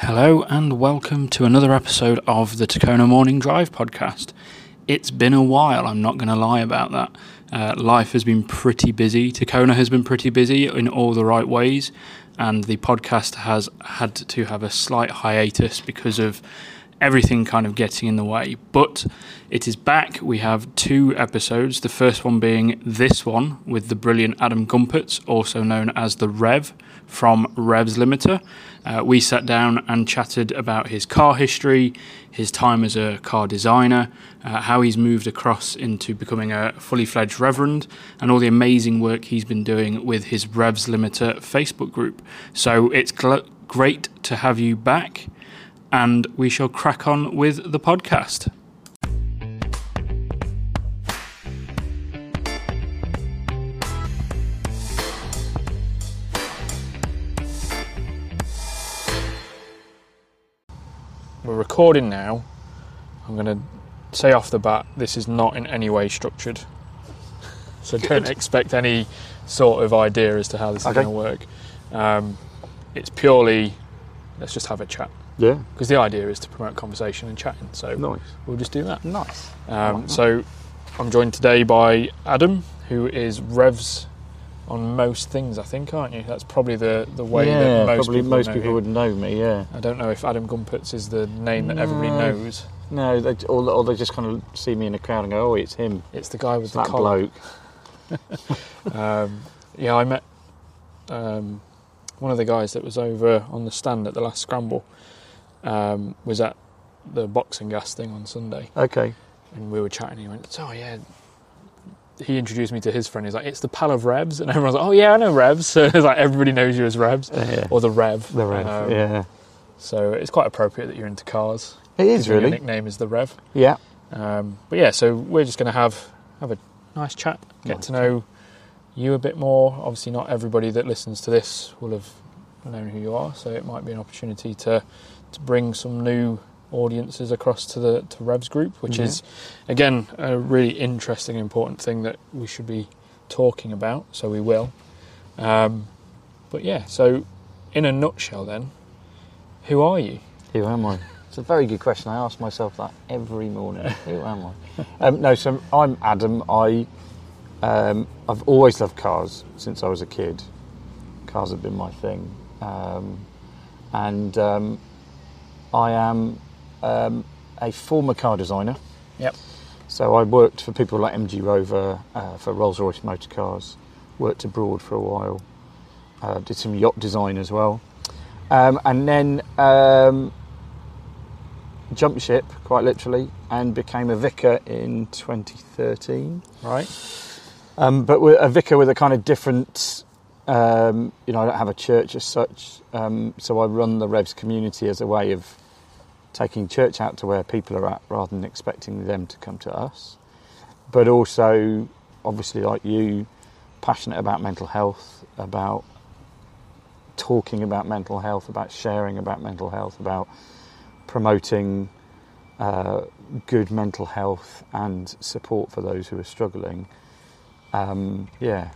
Hello, and welcome to another episode of the Takona Morning Drive podcast. It's been a while, I'm not going to lie about that. Uh, life has been pretty busy. Takona has been pretty busy in all the right ways, and the podcast has had to have a slight hiatus because of everything kind of getting in the way. But it is back. We have two episodes. The first one being this one with the brilliant Adam Gompertz, also known as the Rev from Revs Limiter. Uh, we sat down and chatted about his car history, his time as a car designer, uh, how he's moved across into becoming a fully fledged reverend, and all the amazing work he's been doing with his Revs Limiter Facebook group. So it's gl- great to have you back, and we shall crack on with the podcast. We're recording now. I'm going to say off the bat, this is not in any way structured. So don't expect any sort of idea as to how this is Okay. going to work. Um, it's purely, let's just have a chat. Yeah, Because the idea is to promote conversation and chatting. So nice. we'll just do that. Nice. Um, so I'm joined today by Adam, who is Revs on most things, I think, aren't you? That's probably the, the way yeah, that most probably people most know people you. would know me. Yeah. I don't know if Adam Gompertz is the name that everybody knows. No, they, or, or they just kind of see me in the crowd and go, "Oh, it's him. It's the guy with It's the that collar. bloke." Um, yeah, I met um, one of the guys that was over on the stand at the last scramble. Um, was at the boxing gas thing on Sunday, Okay. and we were chatting. He went, "Oh yeah." He introduced me to his friend. He's like, "It's the pal of Revs," and everyone's like, "Oh yeah, I know Revs." So it's like everybody knows you as Revs Yeah. or the Rev. The Rev. Um, yeah. So it's quite appropriate that you're into cars. It is Your really. nickname is the Rev. Yeah. Um, but yeah, so we're just going to have have a nice chat, get Nice to know you a bit more. Obviously, not everybody that listens to this will have known who you are, so it might be an opportunity to to bring some new audiences across to the to Revs group, which is again a really interesting, important thing that we should be talking about. So we will. Um, but yeah, so in a nutshell, then, who are you? Who am I? It's a very good question. I ask myself that every morning. Who am I? Um, no, so I'm Adam. I um, I've always loved cars since I was a kid. Cars have been my thing, um, and um, I am um, a former car designer. Yep. So I worked for people like MG Rover, uh, for Rolls Royce Motor Cars. Worked abroad for a while. Uh, did some yacht design as well, um, and then um, jumped ship quite literally and became a vicar in 2013. Right. Um, but a vicar with a kind of different. Um, you know, I don't have a church as such, um, so I run the Revs community as a way of taking church out to where people are at, rather than expecting them to come to us. But also, obviously, like you, passionate about mental health, about talking about mental health, about sharing about mental health, about promoting uh, good mental health and support for those who are struggling. Um, yeah,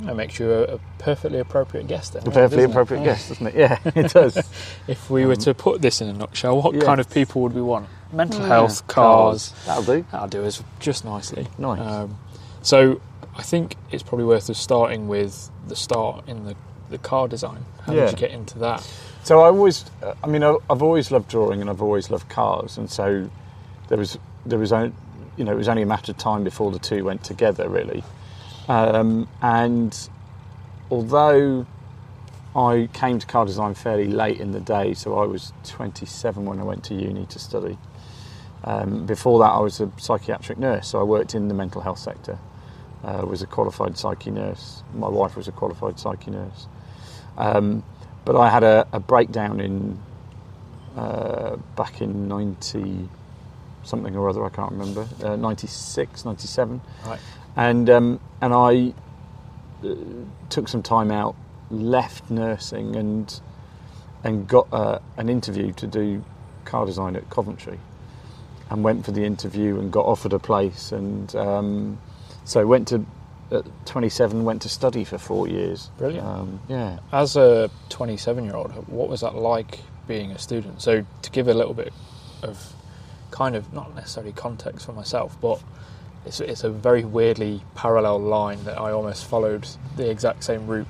That makes you a, a perfectly appropriate guest. Then, a right, perfectly doesn't it? appropriate Yeah. guest, doesn't it? Yeah, it does. If we were Um, to put this in a nutshell, what yeah. kind of people would we want? Mental Yeah, health, cars. That'll do. That'll do us just nicely. Nice. Um, so I think it's probably worth us starting with the start in the, the car design. How Yeah. did you get into that? So I always, I mean, I- I've always loved drawing and I've always loved cars, and so there was, there was, only, you know, it was only a matter of time before the two went together, really. Um, and although I came to car design fairly late in the day, so I was 27 when I went to uni to study. Um, before that, I was a psychiatric nurse, so I worked in the mental health sector. Uh, was a qualified psyche nurse. My wife was a qualified psyche nurse. Um, but I had a, a breakdown in uh, back in 90 something or other, I can't remember, uh, 96, 97. Right. And, um, and I uh, took some time out, left nursing, and, and got uh, an interview to do car design at Coventry. And went for the interview and got offered a place. And um, so went to, at 27, went to study for four years. Brilliant. Um, yeah. As a 27 year old, what was that like being a student. So to give a little bit of kind of not necessarily context for myself, but it's, it's a very weirdly parallel line that I almost followed the exact same route.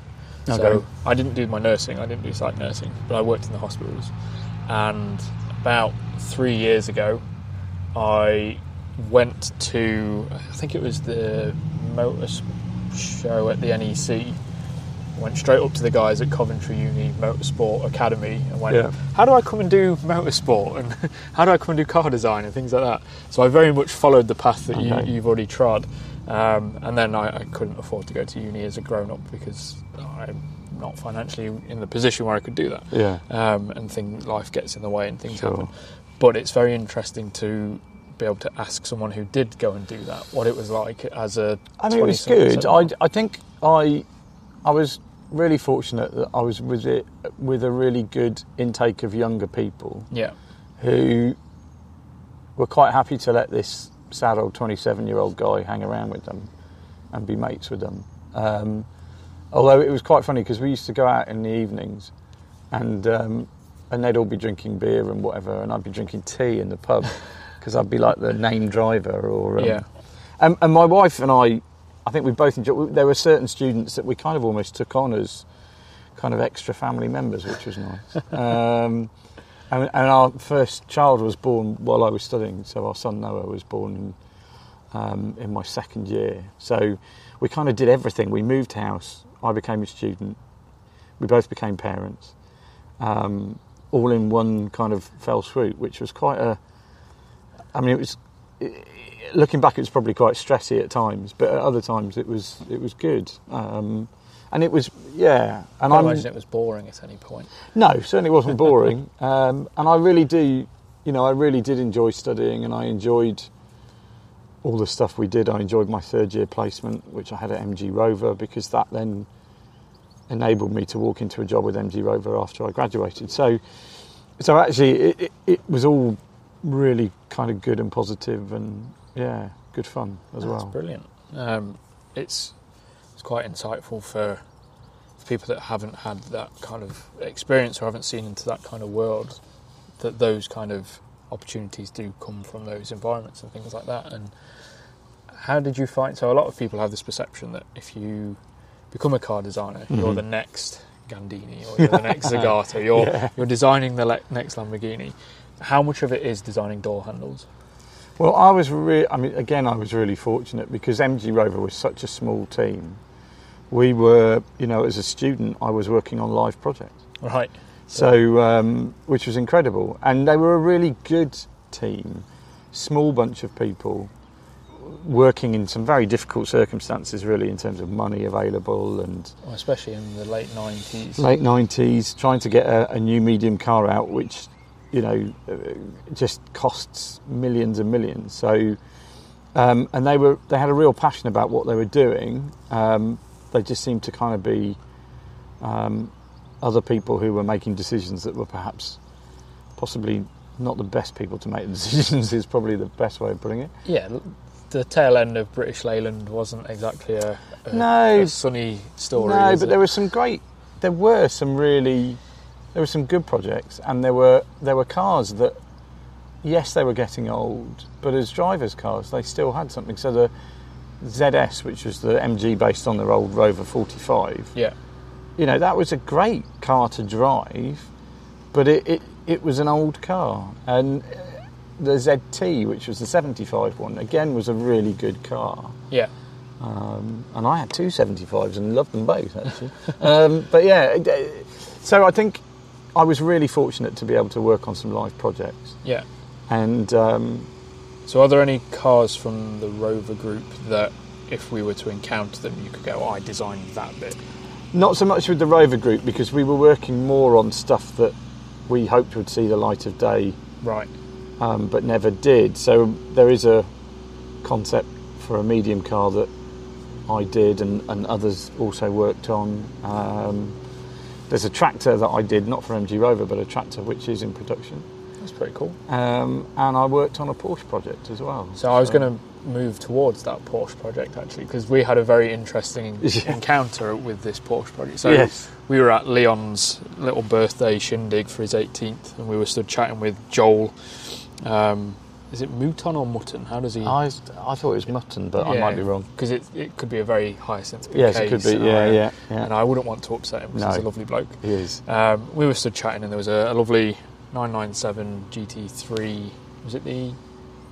Okay. So I didn't do my nursing, I didn't do psych nursing, but I worked in the hospitals. And about three years ago, I went to, I think it was the motor show at the NEC. Went straight up to the guys at Coventry Uni Motorsport Academy and went, Yeah. How do I come and do motorsport? And how do I come and do car design and things like that? So I very much followed the path that Okay. you, you've already trod. Um, and then I, I couldn't afford to go to uni as a grown up because I'm not financially in the position where I could do that Yeah. um, and thing life gets in the way and things Sure. happen. But it's very interesting to be able to ask someone who did go and do that what it was like as a. I mean, it was good. I, I think I I was really fortunate that I was with it with a really good intake of younger people yeah, who were quite happy to let this sad old 27 year old guy hang around with them and be mates with them. Um, although it was quite funny because we used to go out in the evenings and um, and they'd all be drinking beer and whatever, and I'd be drinking tea in the pub because I'd be like the name driver or um, Yeah. And, and my wife and I, I think we both enjoyed. There were certain students that we kind of almost took on as kind of extra family members, which was nice. um, and, and our first child was born while I was studying, so our son Noah was born in, um, in my second year. So we kind of did everything. We moved house. I became a student. We both became parents, um, all in one kind of fell swoop, which was quite a. I mean, it was. Looking back, it was probably quite stressy at times, but at other times it was it was good, um, and it was yeah. And I I'm imagine it was boring at any point. no, certainly wasn't boring. um, and I really do, you know, I really did enjoy studying, and I enjoyed all the stuff we did. I enjoyed my third year placement, which I had at MG Rover, because that then enabled me to walk into a job with MG Rover after I graduated. So, so actually, it, it, it was all really kind of good and positive, and yeah, good fun as That's well. brilliant. Um, it's it's quite insightful for, for people that haven't had that kind of experience or haven't seen into that kind of world. That those kind of opportunities do come from those environments and things like that. And how did you find? So a lot of people have this perception that if you become a car designer, you're Mhm. the next Gandini or you're the next Zagato. You're Yeah. you're designing the le- next Lamborghini. How much of it is designing door handles? Well, I was re- I mean, again, I was really fortunate because MG Rover was such a small team. We were, you know, as a student, I was working on live projects, Right. so um, which was incredible, and they were a really good team, small bunch of people working in some very difficult circumstances, really, in terms of money available and Well, especially in the late nineties. late nineties, trying to get a, a new medium car out, which you know uh, just costs millions and millions. So, um, and they were they had a real passion about what they were doing. Um, they just seemed to kind of be um, other people who were making decisions that were perhaps possibly not the best people to make the decisions. Is probably the best way of putting it. Yeah, the tail end of British Leyland wasn't exactly a, a, No. a sunny story. No, but it? there were some great. There were some really. There were some good projects, and there were there were cars that, yes, they were getting old, but as drivers' cars, they still had something. So the ZS, which was the MG based on their old Rover 45, Yeah, you know, that was a great car to drive, but it it, it was an old car, and the ZT, which was the 75 one, again was a really good car. yeah, Um, and I had two 75s and loved them both actually. um, but yeah, so I think I was really fortunate to be able to work on some live projects. yeah. And um, So, are there any cars from the Rover Group that, if we were to encounter them, you could go, oh, "I designed that bit." not so much with the Rover Group because we were working more on stuff that we hoped would see the light of day, Right. um, but never did. So there is a concept for a medium car that I did and, and others also worked on. Um, there's a tractor that I did, not for MG Rover, but a tractor which is in production. That's pretty cool. Um, and I worked on a Porsche project as well. So, I was going to move towards that Porsche project actually, because we had a very interesting Yeah. encounter with this Porsche project. So, Yes. we were at Leon's little birthday shindig for his 18th, and we were stood chatting with Joel. Um, is it Mouton or Mutton? How does he? I, I thought it was mutton, but I might be wrong. Because it, it could be a very high hyacinth. Yes, it could be. Yeah, yeah, yeah. And I wouldn't want to upset him because he's a lovely bloke. He is. Um, we were stood chatting, and there was a, a lovely 997 GT3. Was it the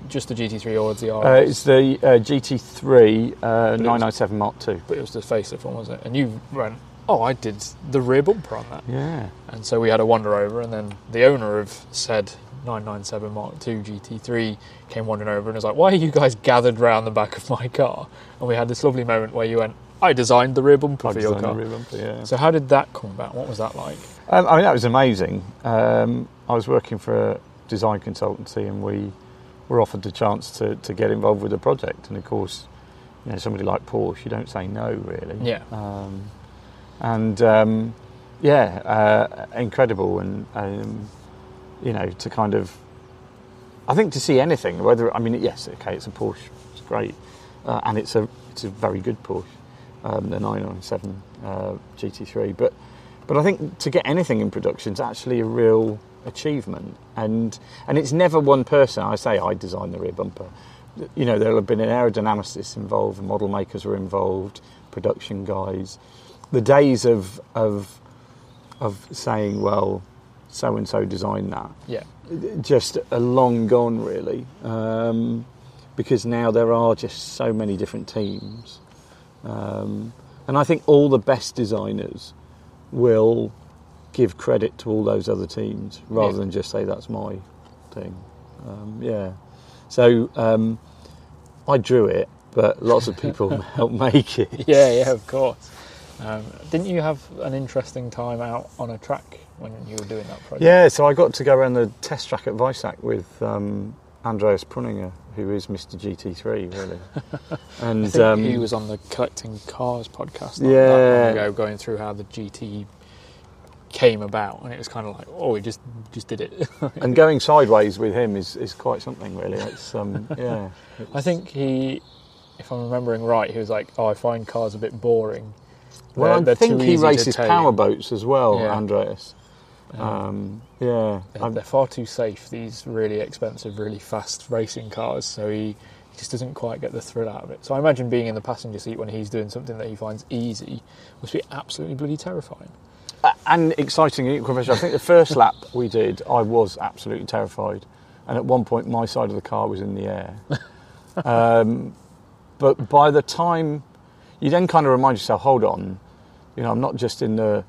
just the GT3 or the RS? Uh, it's the uh, GT3 uh, 997 Mark II. but it was the facelift one, was it? And you went, "Oh, I did the rear bumper on that." Yeah. And so we had a wander over, and then the owner of said 997 Mark II GT3 came wandering over and was like, "Why are you guys gathered round the back of my car?" And we had this lovely moment where you went, "I designed the rear bumper I for your car." bumper, yeah. So how did that come about? What was that like? Um, I mean, that was amazing. Um, I was working for a design consultancy, and we were offered the chance to, to get involved with the project. And of course, you know, somebody like Porsche, you don't say no, really. Yeah. Um, and um, yeah, uh, incredible, and um, you know, to kind of, I think to see anything, whether I mean, yes, okay, it's a Porsche, it's great, uh, and it's a it's a very good Porsche, um, the 997 uh, GT3, but but I think to get anything in production is actually a real achievement, and and it's never one person. I say I designed the rear bumper. You know, there'll have been an aerodynamicist involved, model makers were involved, production guys. The days of of of saying, well, so and so designed that, Yeah. just a long gone, really, um, because now there are just so many different teams, um, and I think all the best designers will give credit to all those other teams rather Yeah. than just say that's my thing. Um, yeah, so um, I drew it, but lots of people helped make it. Yeah, yeah, of course. Um, didn't you have an interesting time out on a track when you were doing that project? Yeah, so I got to go around the test track at Weissach with um, Andreas Preuninger, who is Mr. GT3, really. And I think um, he was on the Collecting Cars podcast not Yeah. that long ago, going through how the GT came about, and it was kind of like, oh, we just just did it. and going sideways with him is, is quite something, really. It's um, yeah. I think he, if I'm remembering right, he was like, oh, I find cars a bit boring. Well, They're- I they're think he races tame. power boats as well, Yeah. Andreas. Um, yeah, They're, they're far too safe. These really expensive, really fast racing cars. So he, he just doesn't quite get the thrill out of it. So I imagine being in the passenger seat when he's doing something that he finds easy must be absolutely bloody terrifying. A- and exciting and equal measure. I think the first lap we did, I was absolutely terrified, and at one point my side of the car was in the air. um, but by the time you then kind of remind yourself, hold on, you know, I'm not just in the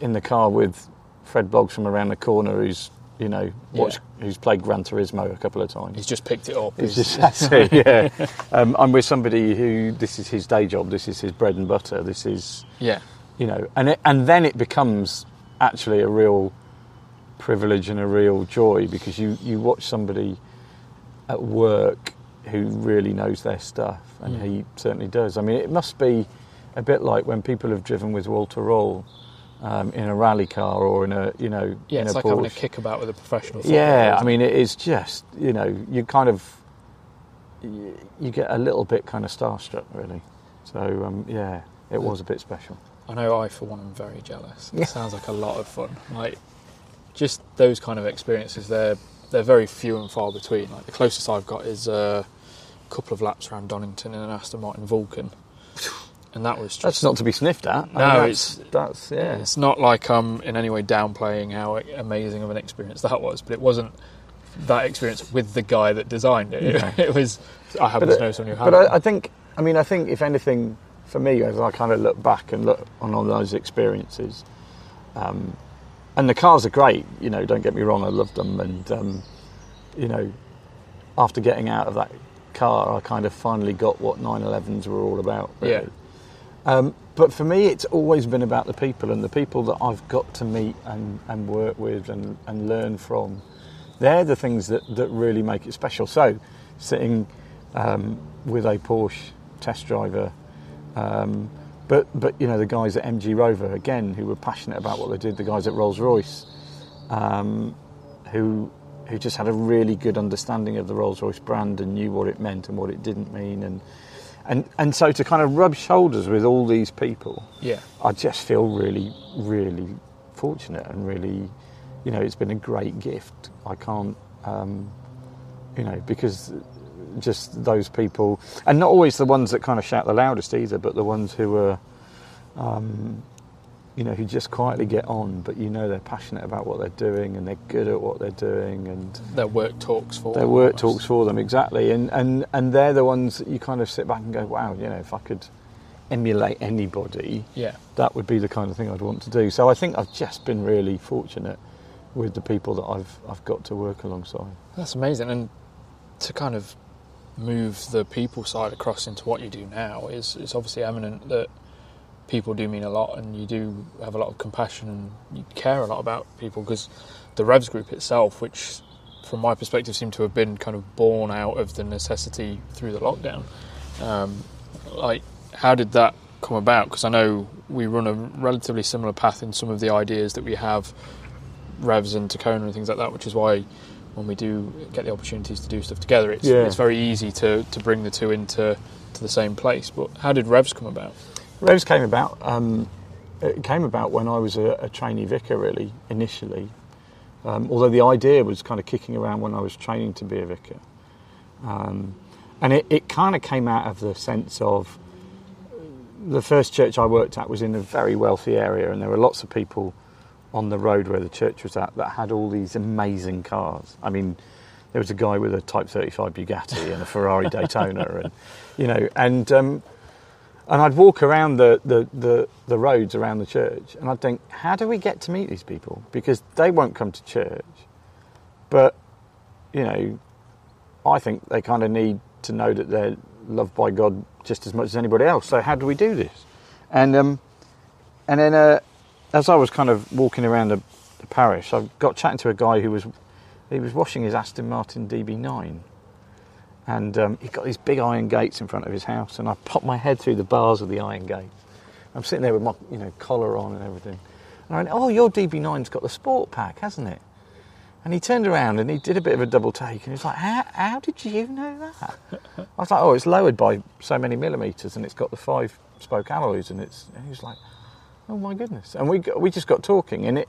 in the car with Fred Bloggs from around the corner, who's you know watched, who's played Gran Turismo a couple of times. He's just picked it up. He's- just that's it, yeah. Um, I'm with somebody who this is his day job. This is his bread and butter. This is yeah, you know, and it, and then it becomes actually a real privilege and a real joy because you you watch somebody at work who really knows their stuff, and Mm. he certainly does. I mean, it must be a bit like when people have driven with Walter Röhrl um, in a rally car or in a you know yeah. It's like having a Porsche. kickabout with a professional. Yeah, footballer, I mean, it is just you know you kind of you, you get a little bit kind of starstruck, really. So um, yeah, it was a bit special. I know I, for one, am very jealous. It sounds like a lot of fun. Like, just those kind of experiences, they're, they're very few and far between. Like, the closest I've got is uh, couple of laps around Donington in an Aston Martin Vulcan. And that was just. That's not to be sniffed at. I No, mean, that's, that's yeah. It's not like I'm in any way downplaying how amazing of an experience that was, but it wasn't that experience with the guy that designed it. Yeah. It was. I happen But, to know someone who had But. I, I think, I mean, I think if anything, for me, as I kind of look back and look on all those experiences, um, and the cars are great. You know, don't get me wrong, I love them, and um, you know, after getting out of that car, I kind of finally got what 911s were all about. Really. Yeah. Um, but for me, it's always been about the people and the people that I've got to meet and, and work with and, and learn from. They're the things that, that really make it special. So, sitting um, with a Porsche test driver, um, but but you know the guys at MG Rover again who were passionate about what they did. The guys at Rolls Royce, um, who who just had a really good understanding of the Rolls Royce brand and knew what it meant and what it didn't mean, and and and so to kind of rub shoulders with all these people, Yeah. I just feel really, really fortunate and really, you know, it's been a great gift. I can't, um, you know, because just those people, and not always the ones that kind of shout the loudest either, but the ones who are, um, you know, who just quietly get on, but you know they're passionate about what they're doing and they're good at what they're doing and Their work talks for their them work almost. talks for them exactly, and and and they're the ones that you kind of sit back and go, wow, you know, if I could emulate anybody, Yeah. that would be the kind of thing I'd want to do. So I think I've just been really fortunate with the people that I've I've got to work alongside. That's amazing. And to kind of move the people side across into what you do now is it's obviously eminent that people do mean a lot and you do have a lot of compassion and you care a lot about people because the Revs group itself, which from my perspective seemed to have been kind of born out of the necessity through the lockdown. Um, like, how did that come about? Because I know we run a relatively similar path in some of the ideas that we have, Revs and Takona and things like that, which is why when we do get the opportunities to do stuff together, it's, Yeah. it's very easy to, to bring the two into to the same place. But how did Revs come about? Revs came about. Um, it came about when I was a, a trainee vicar, really initially. Um, although the idea was kind of kicking around when I was training to be a vicar, um, and it, it kind of came out of the sense of the first church I worked at was in a very wealthy area, and there were lots of people on the road where the church was at that had all these amazing cars. I mean, there was a guy with a Type 35 Bugatti and a Ferrari Daytona, and you know, and um, and I'd walk around the, the, the, the roads around the church, and I'd think, how do we get to meet these people? Because they won't come to church, but you know, I think they kind of need to know that they're loved by God just as much as anybody else. So how do we do this? And um, and then uh, as I was kind of walking around the, the parish, I got chatting to a guy who was he was washing his Aston Martin DB9, and um, he got these big iron gates in front of his house, and I popped my head through the bars of the iron gate. I'm sitting there with my you know collar on and everything, and I went, "Oh, your DB9's got the sport pack, hasn't it?" And he turned around and he did a bit of a double take, and he was like, "How, how did you know that?" I was like, "Oh, it's lowered by so many millimeters, and it's got the five spoke alloys." And it's, and he was like, "Oh my goodness!" And we we just got talking, and it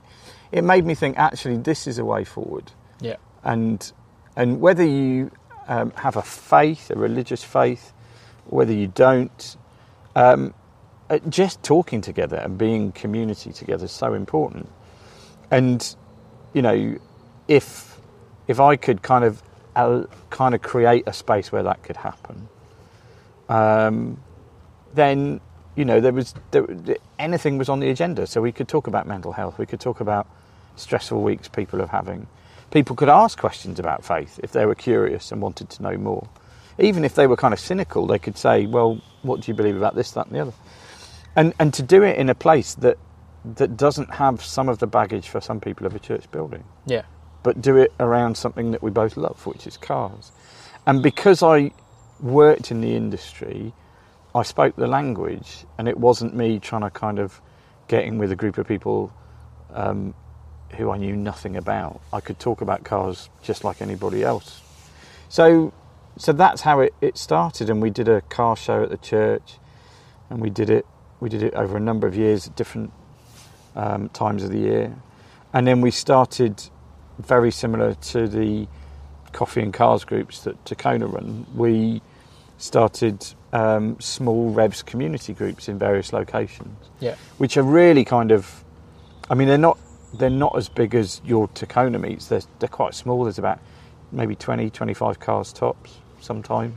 it made me think. Actually, this is a way forward, Yeah. and and whether you um, have a faith, a religious faith, whether you don't, um, uh, just talking together and being community together is so important. And you know, if if I could kind of kind of create a space where that could happen, um, then you know there was there, anything was on the agenda. So we could talk about mental health. We could talk about stressful weeks people are having. People could ask questions about faith if they were curious and wanted to know more. Even if they were kind of cynical, they could say, "Well, what do you believe about this, that, and the other?" And and to do it in a place that that doesn't have some of the baggage for some people of a church building Yeah. but do it around something that we both love, which is cars. And because I worked in the industry, I spoke the language, and it wasn't me trying to kind of get in with a group of people um, who I knew nothing about. I could talk about cars just like anybody else. So, so that's how it, it started, and we did a car show at the church, and we did it. We did it over a number of years at different um, times of the year, and then we started very similar to the coffee and cars groups that Takona run. We started um, small Revs community groups in various locations, Yeah. which are really kind of, I mean, they're not they're not as big as your Takona meets. They're they're quite small. There's about maybe 20, 25 cars tops sometimes,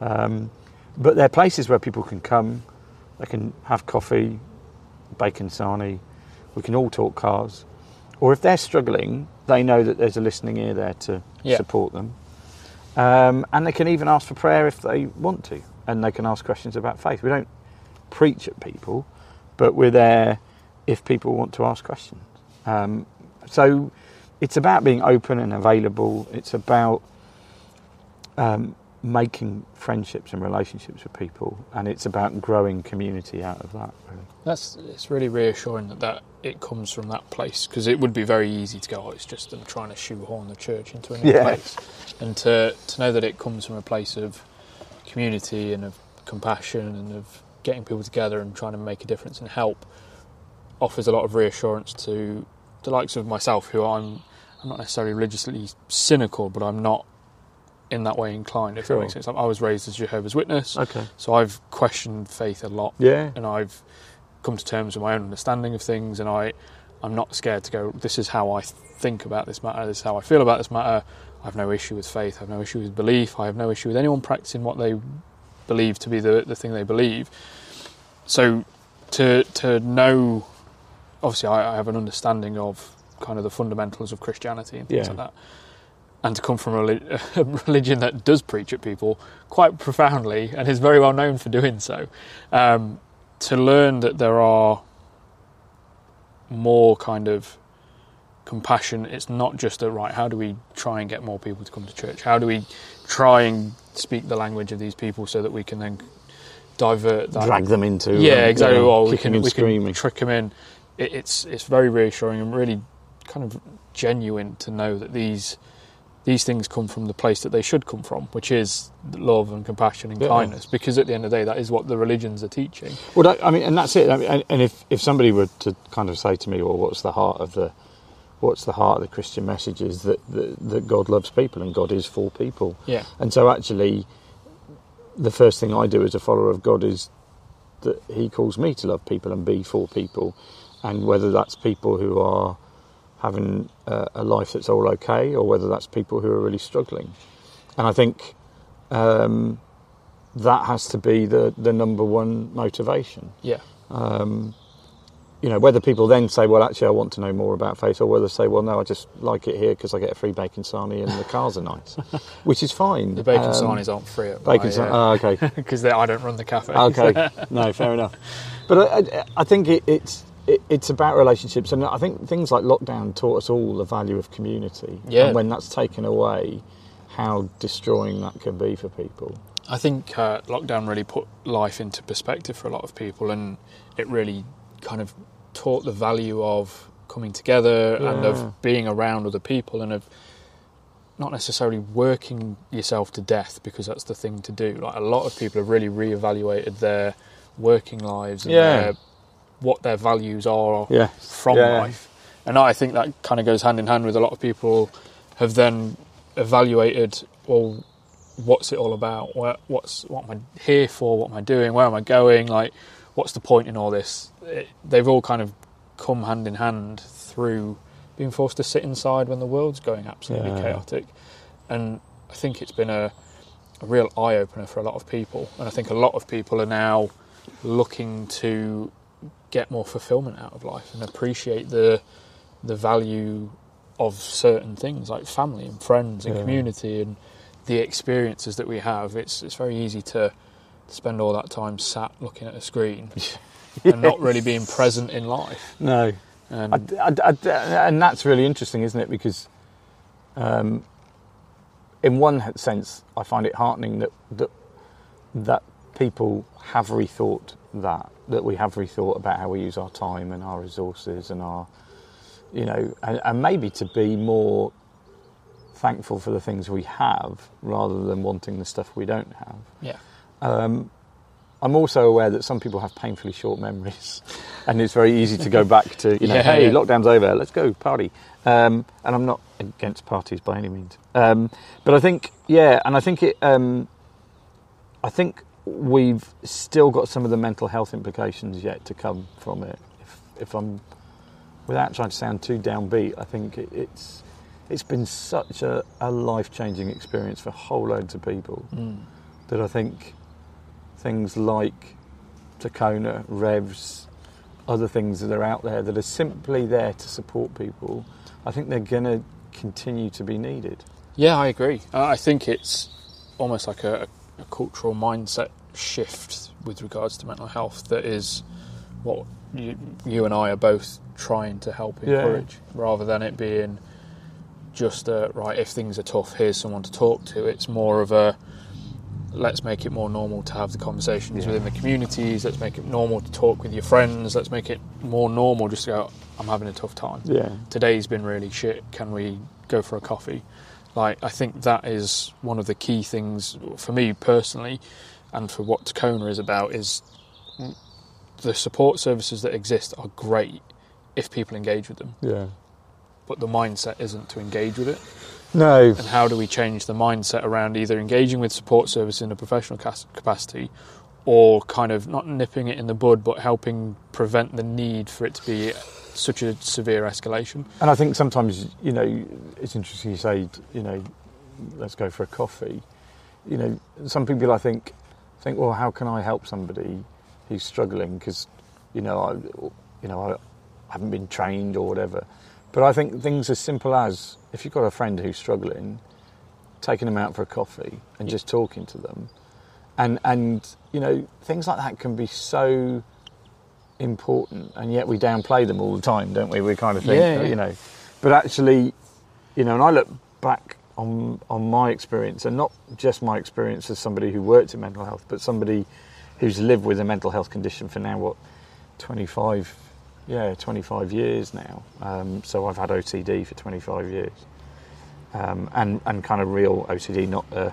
um, but they're places where people can come. They can have coffee, bacon sarnie. We can all talk cars. Or if they're struggling, they know that there's a listening ear there to Yeah. support them. Um, and they can even ask for prayer if they want to. And they can ask questions about faith. We don't preach at people, but we're there if people want to ask questions. Um, so it's about being open and available. It's about um, making friendships and relationships with people. And it's about growing community out of that, really. That's it's really reassuring that, that it comes from that place because it would be very easy to go, oh, it's just them trying to shoehorn the church into another Yeah. place, and to to know that it comes from a place of community and of compassion and of getting people together and trying to make a difference and help offers a lot of reassurance to the likes of myself, who I'm, I'm not necessarily religiously cynical, but I'm not in that way inclined. If Sure. that makes sense, I was raised as Jehovah's Witness, Okay. so I've questioned faith a lot, Yeah. and I've come to terms with my own understanding of things, and I, I'm not scared to go. This is how I think about this matter. This is how I feel about this matter. I have no issue with faith. I have no issue with belief. I have no issue with anyone practicing what they believe to be the the thing they believe. So, to to know, obviously, I, I have an understanding of kind of the fundamentals of Christianity and things Yeah. like that. And to come from a, a religion that does preach at people quite profoundly and is very well known for doing so, um, to learn that there are more kind of compassion. It's not just a right. How do we try and get more people to come to church? How do we try and speak the language of these people so that we can then divert that? Drag them into yeah, um, exactly. know, well, we can we can trick them in. It, it's it's very reassuring and really kind of genuine to know that these these things come from the place that they should come from, which is love and compassion and Yeah. kindness. Because at the end of the day, that is what the religions are teaching. Well, that, I mean, and that's it. I mean, and, and if, if somebody were to kind of say to me, "Well, what's the heart of the what's the heart of the Christian message?" Is that that, that God loves people and God is for people. Yeah, And so, actually, the first thing I do as a follower of God is that He calls me to love people and be for people, and whether that's people who are having a, a life that's all okay, or whether that's people who are really struggling. And I think um, that has to be the the number one motivation. yeah, Um, you know, whether people then say, "Well, actually, I want to know more about faith," or whether they say, "Well, no, I just like it here because I get a free bacon sarnie and the cars are nice," which is fine. the bacon Um, sarnies aren't free at Bacon sarnie. Oh, okay. because I don't run the cafe. okay. No, fair enough. But I, I, I think it, it's it, it's about relationships, and I think things like lockdown taught us all the value of community. Yeah. And when that's taken away, how destroying that can be for people. I think uh, lockdown really put life into perspective for a lot of people, and it really kind of taught the value of coming together and of being around other people and of not necessarily working yourself to death because that's the thing to do. Like a lot of people have really reevaluated their working lives and Yeah. their, what their values are Yeah. from Yeah. life. And I think that kind of goes hand in hand with a lot of people have then evaluated, well, what's it all about? What, what's what am I here for? What am I doing? Where am I going? Like, what's the point in all this? It, they've all kind of come hand in hand through being forced to sit inside when the world's going absolutely Yeah. chaotic. And I think it's been a, a real eye opener for a lot of people. And I think a lot of people are now looking to get more fulfillment out of life and appreciate the the value of certain things like family and friends and Yeah. community and the experiences that we have. It's it's very easy to spend all that time sat looking at a screen and not really being present in life. No. And I, I- I- and that's really interesting, isn't it? Because, um, in one sense, I find it heartening that that that people have rethought that that we have rethought about how we use our time and our resources and our, you know, and, and maybe to be more thankful for the things we have rather than wanting the stuff we don't have. yeah, Um, I'm also aware that some people have painfully short memories, and it's very easy to go back to, you know, Yeah, hey, yeah. lockdown's over, let's go party. Um, and I'm not against parties by any means, um, but I think, yeah, and I think it, um, I think we've still got some of the mental health implications yet to come from it. If, if I'm, without trying to sound too downbeat, I think it, it's it's been such a, a life changing experience for whole loads of people mm. that I think things like Takona, Revs, other things that are out there that are simply there to support people, I think they're going to continue to be needed. yeah, I agree. I think it's almost like a, a cultural mindset shift with regards to mental health that is what you, you and I are both trying to help Yeah. encourage, rather than it being just a right. If things are tough, here's someone to talk to. It's more of a let's make it more normal to have the conversations Yeah. within the communities. Let's make it normal to talk with your friends. Let's make it more normal just to go. I'm having a tough time. Yeah. Today's been really shit. Can we go for a coffee? Like I think that is one of the key things for me personally. and for what Takona is about is the support services that exist are great if people engage with them, Yeah. but the mindset isn't to engage with it. No. And how do we change the mindset around either engaging with support service in a professional capacity or kind of not nipping it in the bud but helping prevent the need for it to be such a severe escalation? And I think sometimes, you know, it's interesting you say, you know, let's go for a coffee. You know, some people I think think, well, how can I help somebody who's struggling? Because, you know, I, you know, I haven't been trained or whatever. But I think things as simple as if you've got a friend who's struggling, taking them out for a coffee and just talking to them, and and you know, things like that can be so important, and yet we downplay them all the time, don't we? We kind of think, Yeah, yeah. you know, but actually, you know, and I look back on on my experience, and not just my experience as somebody who worked in mental health, but somebody who's lived with a mental health condition for now what twenty five, yeah, twenty five years now. Um, so I've had OCD for twenty five years, um, and and kind of real OCD, not. Uh,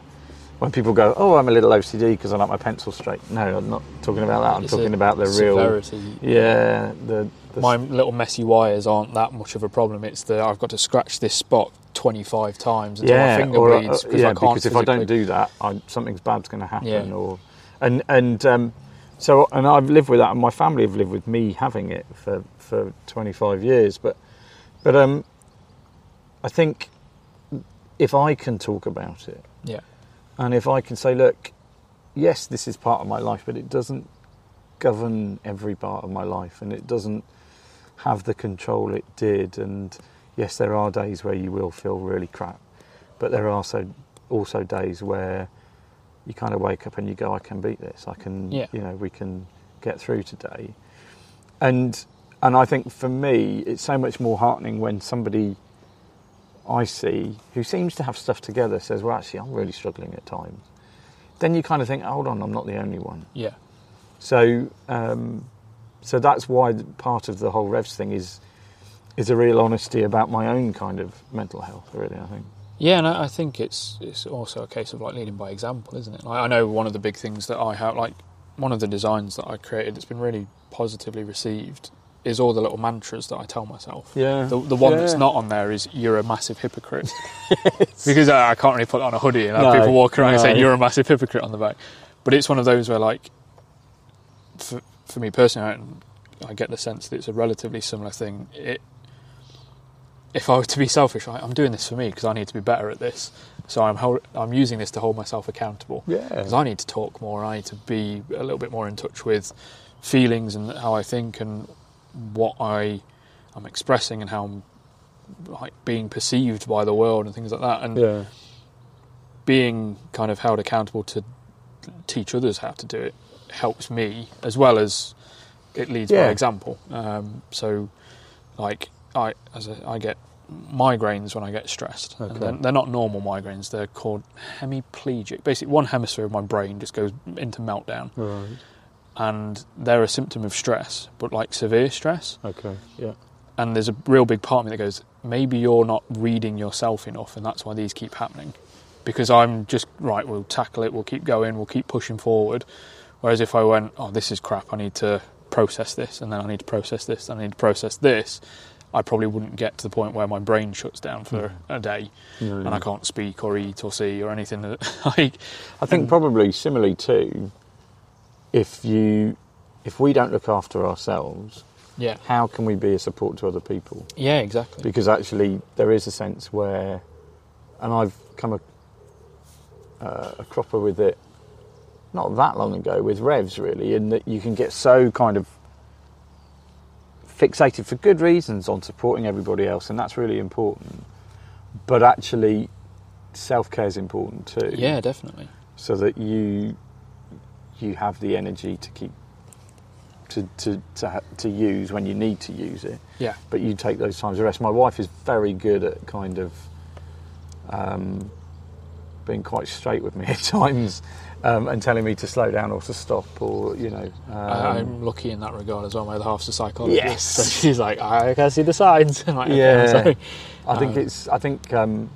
when people go, oh, I'm a little OCD because I like my pencil straight. No, I'm not talking about that. I'm It's talking about the real, severity. yeah, the, the My little messy wires aren't that much of a problem. It's that I've got to scratch this spot 25 times until my finger or, uh, bleeds because yeah, I can't because if I don't do that, I, something's bad's going to happen. Yeah. Or and and um, so and I've lived with that, and my family have lived with me having it for for 25 years. But but um, I think if I can talk about it, Yeah. And if I can say, look, yes, this is part of my life, but it doesn't govern every part of my life, and it doesn't have the control it did. And yes, there are days where you will feel really crap, but there are also also days where you kind of wake up and you go, I can beat this. I can, Yeah. you know, we can get through today. And and I think for me, it's so much more heartening when somebody I see who seems to have stuff together says, "Well, actually, I'm really struggling at times." Then you kind of think, "Hold on, I'm not the only one." Yeah. So, um, so that's why part of the whole Revs thing is is a real honesty about my own kind of mental health. Really, I think. Yeah, and I I think it's it's also a case of like leading by example, isn't it? Like I know one of the big things that I have, like one of the designs that I created that's been really positively received, is all the little mantras that I tell myself. Yeah. The, the one that's not on there is "You're a massive hypocrite," because I, I can't really put on a hoodie and have No, people walk around and no. saying "You're a massive hypocrite" on the back. But it's one of those where, like, for, for me personally, I, I get the sense that it's a relatively similar thing. It if I were to be selfish, I, I'm doing this for me because I need to be better at this. So I'm hol- I'm using this to hold myself accountable. Yeah. Because I need to talk more. I need to be a little bit more in touch with feelings and how I think and what I am expressing and how I'm like being perceived by the world and things like that. And Yeah. being kind of held accountable to teach others how to do it helps me as well as it leads Yeah. by example. Um, so, like I as a, I get migraines when I get stressed, and Okay. they're, they're not normal migraines. They're called hemiplegic. Basically, one hemisphere of my brain just goes into meltdown, Right. And they're a symptom of stress, but like severe stress. Okay. Yeah. And there's a real big part of me that goes, maybe you're not reading yourself enough, and that's why these keep happening. Because I'm just right. We'll tackle it. We'll keep going. We'll keep pushing forward. Whereas if I went, oh, this is crap. I need to process this, and then I need to process this, and I need to process this. I probably wouldn't get to the point where my brain shuts down for a day, Mm. and I can't speak or eat or see or anything. That, like, I think And- probably similarly too. If you, if we don't look after ourselves, yeah, how can we be a support to other people? yeah, exactly. because actually there is a sense where, and I've come a, uh, a cropper with it not that long ago with revs really, in that you can get so kind of fixated for good reasons on supporting everybody else, and that's really important. But actually, self care is important too. Yeah, definitely. So that you you have the energy to keep to to to, to use when you need to use it Yeah, but you take those times of rest. My wife is very good at kind of um, being quite straight with me at times um, and telling me to slow down or to stop or you know. Um, I'm lucky in that regard as well. My other half's a psychologist, Yes. so she's like, I can see the signs. I'm like, Yeah. I think Um, it's. I think, um,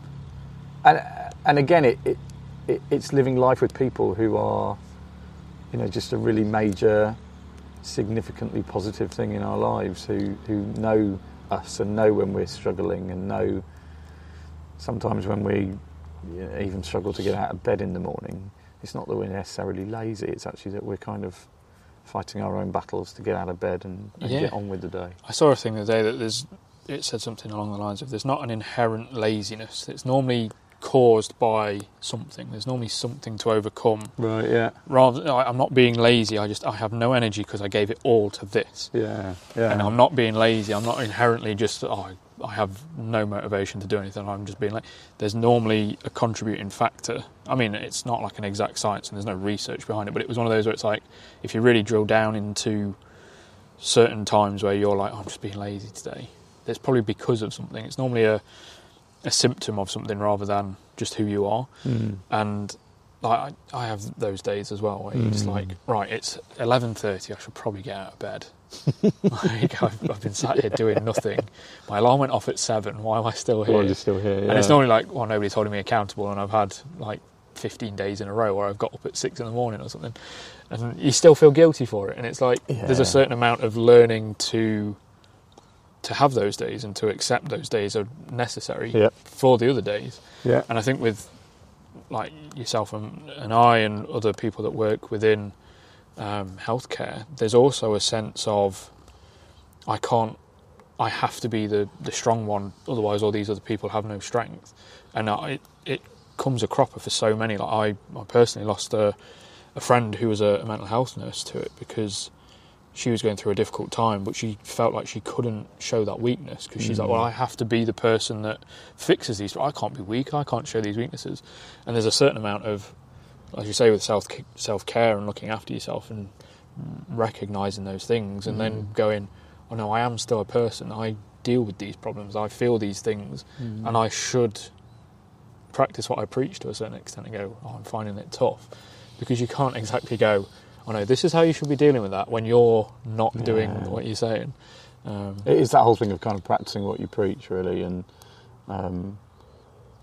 and and again, it, it, it it's living life with people who are you know, just a really major, significantly positive thing in our lives who, who know us and know when we're struggling and know sometimes when we you know, even struggle to get out of bed in the morning. It's not that we're necessarily lazy, it's actually that we're kind of fighting our own battles to get out of bed and, and Yeah. get on with the day. I saw a thing the other day that there's it said something along the lines of there's not an inherent laziness. It's normally caused by something. There's normally something to overcome. Right, yeah. Rather, I'm not being lazy. I just I have no energy because I gave it all to this. Yeah, yeah. And I'm not being lazy. I'm not inherently just oh I have no motivation to do anything. I'm just being like. There's normally a contributing factor. I mean, it's not like an exact science and there's no research behind it, but it was one of those where it's like if you really drill down into certain times where you're like, oh, I'm just being lazy today. It's probably because of something. It's normally a a symptom of something rather than just who you are. Mm. And like I, I have those days as well where Mm. like, right, it's eleven thirty. I should probably get out of bed. like I've, I've been sat here doing nothing. My alarm went off at seven. Why am I still here? Well, you're still here, yeah. And it's normally like, well, nobody's holding me accountable, and I've had like 15 days in a row where I've got up at six in the morning or something, and you still feel guilty for it. And it's like there's a certain amount of learning to to have those days and to accept those days are necessary for the other days. Yeah. And I think with like yourself and, and I and other people that work within um, healthcare, there's also a sense of I can't, I have to be the, the strong one, otherwise all these other people have no strength. And I, it comes a cropper for so many. Like I, I personally lost a, a friend who was a, a mental health nurse to it because she was going through a difficult time, but she felt like she couldn't show that weakness because she's like, well, hmm. I have to be the person that fixes these. I can't be weak. I can't show these weaknesses. And there's a certain amount of, as you say, with self self care and looking after yourself and recognizing those things, and then hmm. going, oh no, I am still a person. I deal with these problems. I feel these things, hmm. and I should practice what I preach to a certain extent and go, oh, I'm finding it tough, because you can't exactly go, oh no, this is how you should be dealing with that when you're not doing Yeah. what you're saying. Um, It is that whole thing of kind of practicing what you preach, really, and um,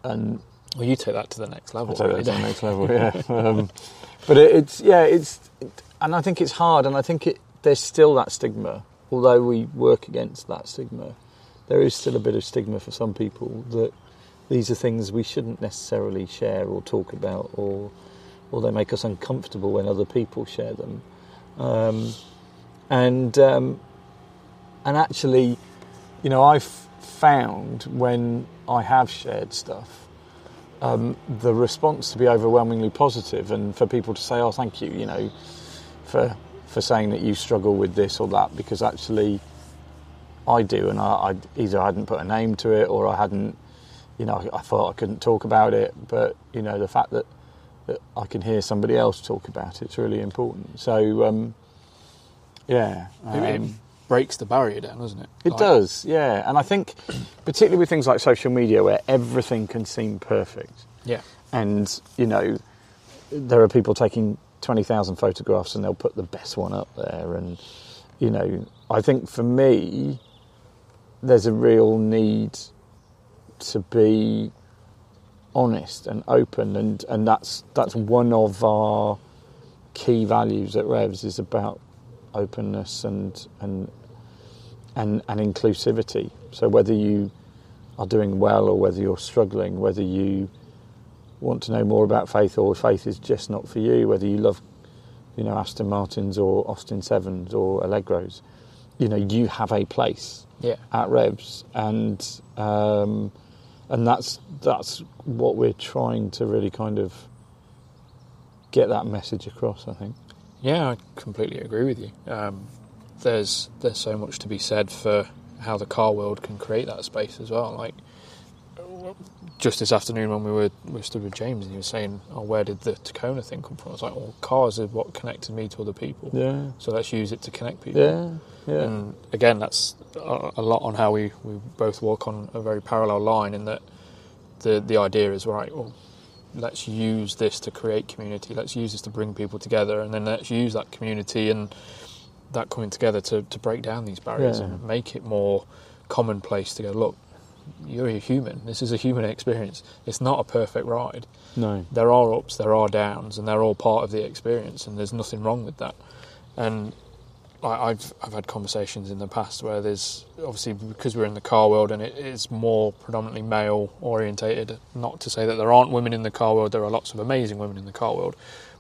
and well, you take that to the next level. I'll take that to the next level, yeah. Um, but it, it's yeah, it's and I think it's hard, and I think it there's still that stigma. Although we work against that stigma, there is still a bit of stigma for some people that these are things we shouldn't necessarily share or talk about, or or they make us uncomfortable when other people share them. Um, and um, and actually, you know, I've found when I have shared stuff, um, the response to be overwhelmingly positive, and for people to say, "Oh, thank you," you know, for for saying that you struggle with this or that, because actually, I do, and I, I either I hadn't put a name to it or I hadn't, you know, I, I thought I couldn't talk about it, but you know, the fact that that I can hear somebody else talk about it's really important. So, um, yeah, It, it um, breaks the barrier down, doesn't it? it Like, does, yeah. And I think, particularly with things like social media, where everything can seem perfect, Yeah. and you know, there are people taking twenty thousand photographs and they'll put the best one up there, and you know, I think for me, there's a real need to be honest and open, and and that's that's one of our key values at Revs is about openness and and and, and inclusivity. So whether you are doing well or whether you're struggling, whether you want to know more about faith or faith is just not for you, whether you love, you know, Aston Martins or Austin Sevens or Allegros, you know, you have a place Yeah. at Revs, and um, and that's that's what we're trying to really kind of get that message across. I think. Yeah, I completely agree with you. Um, there's there's so much to be said for how the car world can create that space as well. Like just this afternoon when we were we were stood with James and he was saying, "Oh, where did the Takona thing come from?" I was like, "Well, cars are what connected me to other people, Yeah. so let's use it to connect people." Yeah. Yeah. And again, that's a, a lot on how we, we both walk on a very parallel line in that the the idea is right. Well, let's use this to create community. Let's use this to bring people together, and then let's use that community and that coming together to, to break down these barriers Yeah. and make it more commonplace to go. Look, you're a human. This is a human experience. It's not a perfect ride. No. There are ups, there are downs, and they're all part of the experience, and there's nothing wrong with that. And I, I've I've had conversations in the past where there's obviously because we're in the car world and it is more predominantly male orientated. Not to say that there aren't women in the car world. There are lots of amazing women in the car world,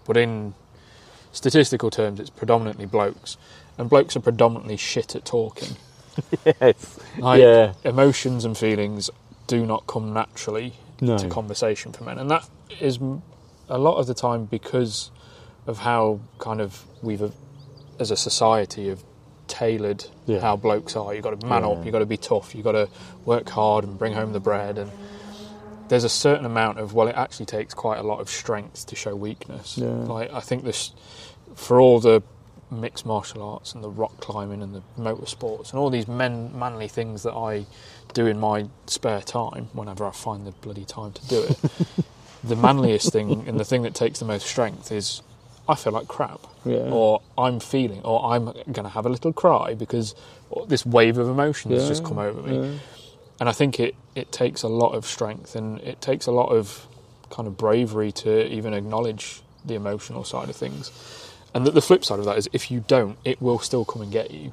but in statistical terms, it's predominantly blokes, and blokes are predominantly shit at talking. Yes. Like, yeah. emotions and feelings do not come naturally No. to conversation for men, and that is a lot of the time because of how kind of we've, as a society, have tailored Yeah. how blokes are. You've got to man Yeah. up, you've got to be tough, you've got to work hard and bring home the bread, and there's a certain amount of well, it actually takes quite a lot of strength to show weakness. Yeah. Like I think this, for all the mixed martial arts and the rock climbing and the motorsports and all these men manly things that I do in my spare time whenever I find the bloody time to do it. the manliest thing and the thing that takes the most strength is I feel like crap, Yeah. or I'm feeling, or I'm going to have a little cry because this wave of emotion has just come over me. yeah. And I think it, it takes a lot of strength and it takes a lot of kind of bravery to even acknowledge the emotional side of things. And that the flip side of that is if you don't, it will still come and get you.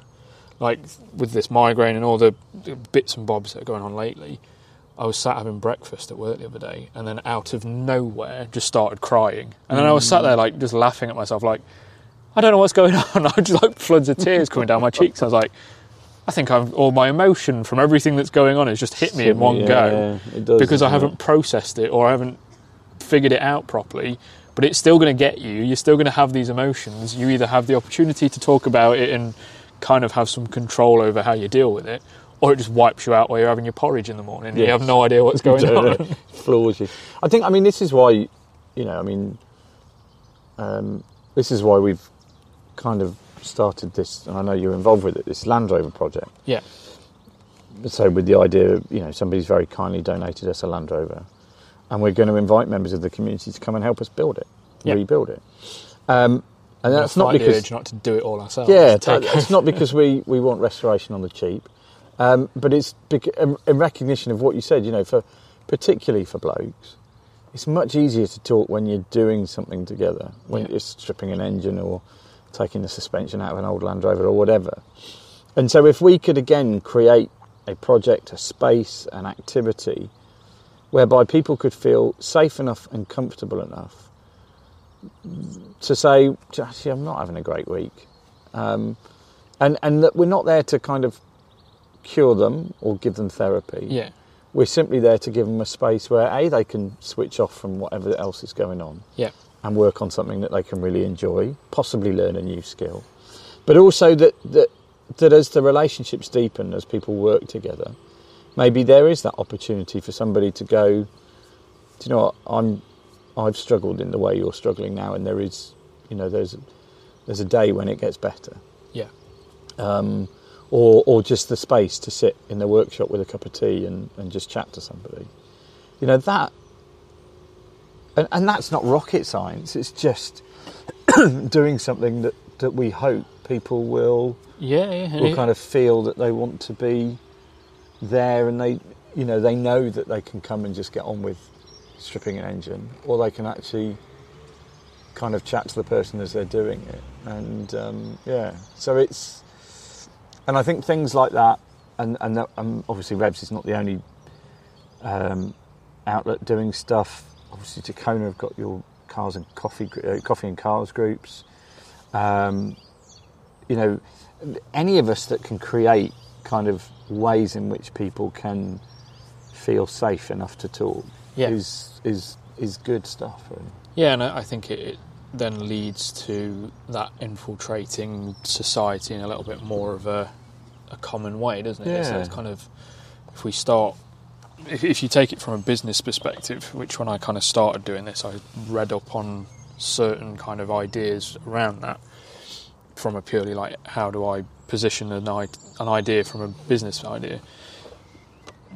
Like with this migraine and all the the bits and bobs that are going on lately, I was sat having breakfast at work the other day and then out of nowhere just started crying. And then I was sat there like just laughing at myself like, I don't know what's going on. I just like floods of tears coming down my cheeks. I was like, I think I've all my emotion from everything that's going on has just hit me in one Yeah, go it does, because I haven't it? processed it or I haven't figured it out properly. But it's still going to get you. You're still going to have these emotions. You either have the opportunity to talk about it and kind of have some control over how you deal with it, or it just wipes you out while you're having your porridge in the morning. and You have no idea what's going on. know. floors you. I think. I mean, this is why. You know. I mean, um, this is why we've kind of started this, and I know you're involved with it. This Land Rover project. yeah, So, with the idea, of, you know, somebody's very kindly donated us a Land Rover, and we're going to invite members of the community to come and help us build it, Yeah. rebuild it. Um, and that's not because urge not to do it all ourselves. Yeah, that- it's not because we, we want restoration on the cheap, um, but it's in recognition of what you said. You know, for particularly for blokes, it's much easier to talk when you're doing something together, when Yeah. you're stripping an engine or taking the suspension out of an old Land Rover or whatever. And so, if we could again create a project, a space, an activity whereby people could feel safe enough and comfortable enough to say, actually, I'm not having a great week. Um, and, and that we're not there to kind of cure them or give them therapy. yeah, We're simply there to give them a space where, A, they can switch off from whatever else is going on yeah, and work on something that they can really enjoy, possibly learn a new skill. But also that, that, that as the relationships deepen, as people work together, maybe there is that opportunity for somebody to go, do you know what, I'm, I've struggled in the way you're struggling now, and there is, you know, there's, there's a day when it gets better. yeah, Um, or, or just the space to sit in the workshop with a cup of tea and, and just chat to somebody. You know, that, and, and that's not rocket science, it's just doing something that, that we hope people will, yeah, yeah. will kind of feel that they want to be there and they, you know, they know that they can come and just get on with stripping an engine or they can actually kind of chat to the person as they're doing it. And um, yeah, so it's, and I think things like that, and and that, um, obviously Revs is not the only um, outlet doing stuff. Obviously, Takona have got your cars and coffee, uh, coffee and cars groups. Um, you know, any of us that can create kind of ways in which people can feel safe enough to talk Yeah. is is is good stuff. Really. Yeah, and I think it, it then leads to that infiltrating society in a little bit more of a, a common way, doesn't it? Yeah. So it's kind of if we start, if, if you take it from a business perspective, which when I kind of started doing this, I read up on certain kind of ideas around that from a purely like how do I position an, an idea from a business idea.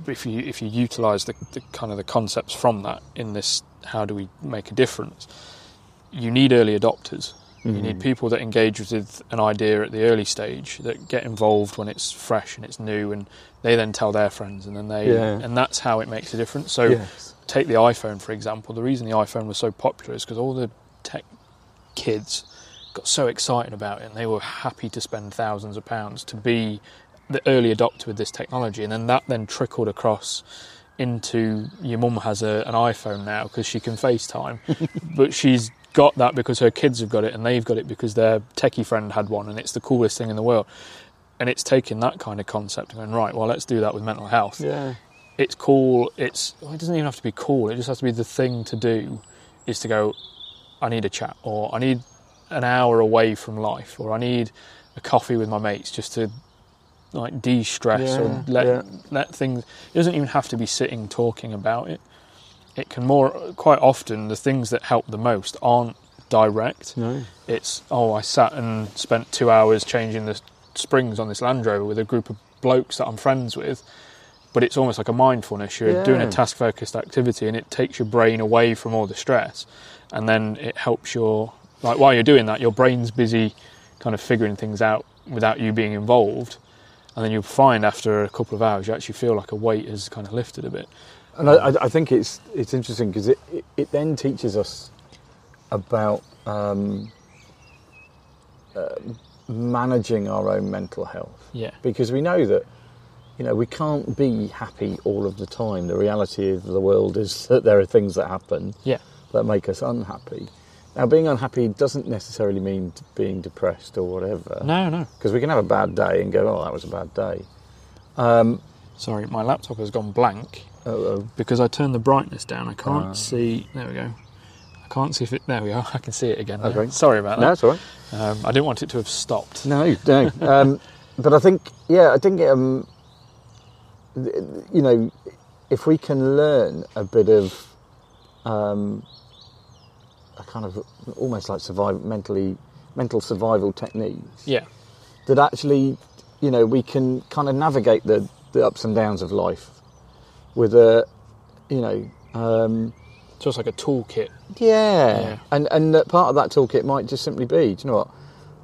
If you if you utilise the, the kind of the concepts from that in this, how do we make a difference? You need early adopters. You need mm-hmm. people that engage with an idea at the early stage, that get involved when it's fresh and it's new, and they then tell their friends, and then they, Yeah. and that's how it makes a difference. So, Yes. take the iPhone for example. The reason the iPhone was so popular is because all the tech kids got so excited about it, and they were happy to spend thousands of pounds to be the early adopter with this technology, and then that then trickled across into your mum has a, an iPhone now because she can FaceTime, but she's got that because her kids have got it, and they've got it because their techie friend had one, and it's the coolest thing in the world. And it's taking that kind of concept and going right. Well, let's do that with mental health Yeah. it's cool. It's well, it doesn't even have to be cool. It just has to be the thing to do. Is to go. I need a chat, or I need an hour away from life, or I need a coffee with my mates just to like de-stress Yeah, or let yeah. let things. It doesn't even have to be sitting talking about it. It can more quite often the things that help the most aren't direct. No. It's oh, I sat and spent two hours changing the springs on this Land Rover with a group of blokes that I'm friends with. But it's almost like a mindfulness. You're doing a task focused activity and it takes your brain away from all the stress. And then it helps your, like while you're doing that, your brain's busy kind of figuring things out without you being involved. And then you'll find after a couple of hours, you actually feel like a weight has kind of lifted a bit. And I, I- think it's it's interesting because it, it, it then teaches us about um, uh, managing our own mental health Yeah. because we know that you know we can't be happy all of the time. The reality of the world is that there are things that happen Yeah. that make us unhappy. Now, being unhappy doesn't necessarily mean being depressed or whatever. No, no. Because we can have a bad day and go, "Oh, that was a bad day." Um, Sorry, my laptop has gone blank. oh, because I turned the brightness down, I can't Ah. see. There we go. I can't see if it. There we are. I can see it again. now. Okay. Sorry about that. no, that's all right. Um, I didn't want it to have stopped. No, no. um, but I think, yeah, I think, um, you know, if we can learn a bit of um, a kind of almost like survival, mentally, mental survival techniques Yeah. that actually, you know, we can kind of navigate the, the ups and downs of life with a, you know, um, So it's like a toolkit. yeah. Yeah. And and that part of that toolkit might just simply be, do you know what?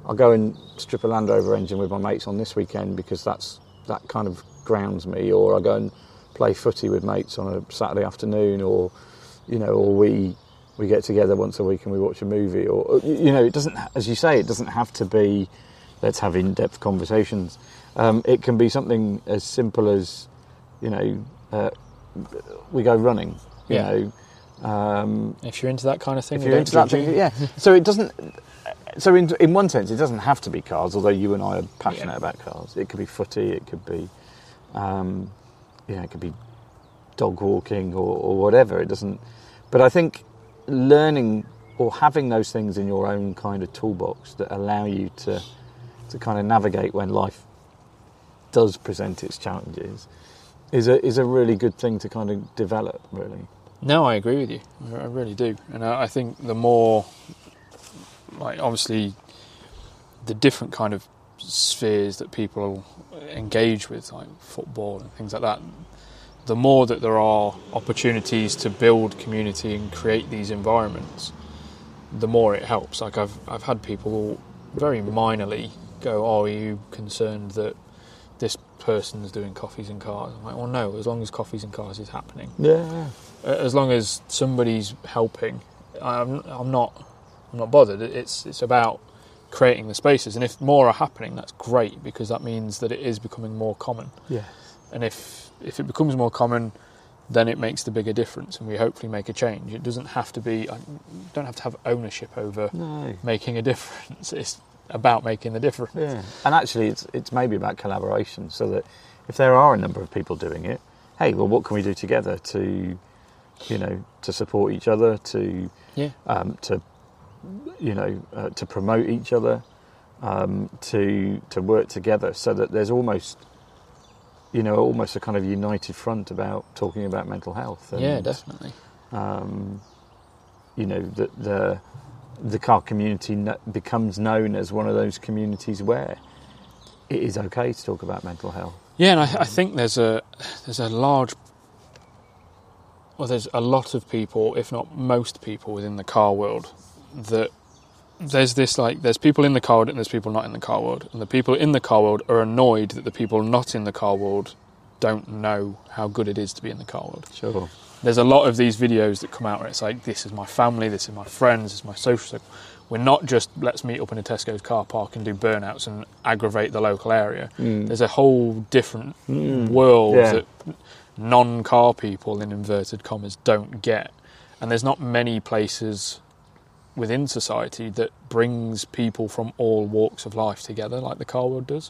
I'll go and strip a Land Rover engine with my mates on this weekend because that's that kind of grounds me, or I go and play footy with mates on a Saturday afternoon, or you know, or we we get together once a week and we watch a movie, or you you know, it doesn't, as you say, it doesn't have to be. Let's have in-depth conversations. Um, it can be something as simple as, you know, uh, we go running. You Yeah. know, um, If you're into that kind of thing, if you're into that thing, yeah. So it doesn't. So in in one sense, it doesn't have to be cars. Although you and I are passionate Yeah. about cars, it could be footy. It could be, um, yeah, it could be dog walking or, or whatever. It doesn't. But I think learning or having those things in your own kind of toolbox that allow you to to kind of navigate when life does present its challenges is a is a really good thing to kind of develop. Really. No, I agree with you. I really do, and I think the more, like, obviously, the different kind of spheres that people engage with, like football and things like that, the more that there are opportunities to build community and create these environments, the more it helps. Like I've I've had people very minorly go, "Oh, are you concerned that this person's doing coffees and cars?" I'm like, "Well, no. As long as coffees and cars is happening." Yeah. As long as somebody's helping, I'm, I'm not I'm not bothered. It's it's about creating the spaces, and if more are happening, that's great because that means that it is becoming more common. Yeah. And if if it becomes more common, then it makes the bigger difference, and we hopefully make a change. It doesn't have to be. I don't have to have ownership over No. making a difference. It's about making the difference. Yeah, and actually, it's it's maybe about collaboration, so that if there are a number of people doing it, hey, well, what can we do together to, you know, to support each other, to Yeah. um, to, you know, uh, to promote each other, um, to to work together, so that there's almost, you know, almost a kind of united front about talking about mental health. And, Yeah, definitely. um, you know, the, the the car community becomes known as one of those communities where it is okay to talk about mental health. Yeah, and I, I think there's a there's a large well, there's a lot of people, if not most people, within the car world that there's this like there's people in the car world and there's people not in the car world, and the people in the car world are annoyed that the people not in the car world don't know how good it is to be in the car world. Sure. There's a lot of these videos that come out where it's like, this is my family, this is my friends, this is my social circle. We're not just let's meet up in a Tesco's car park and do burnouts and aggravate the local area. Mm. There's a whole different Mm. world Yeah. that non-car people in inverted commas don't get and there's not many places within society that brings people from all walks of life together like the car world does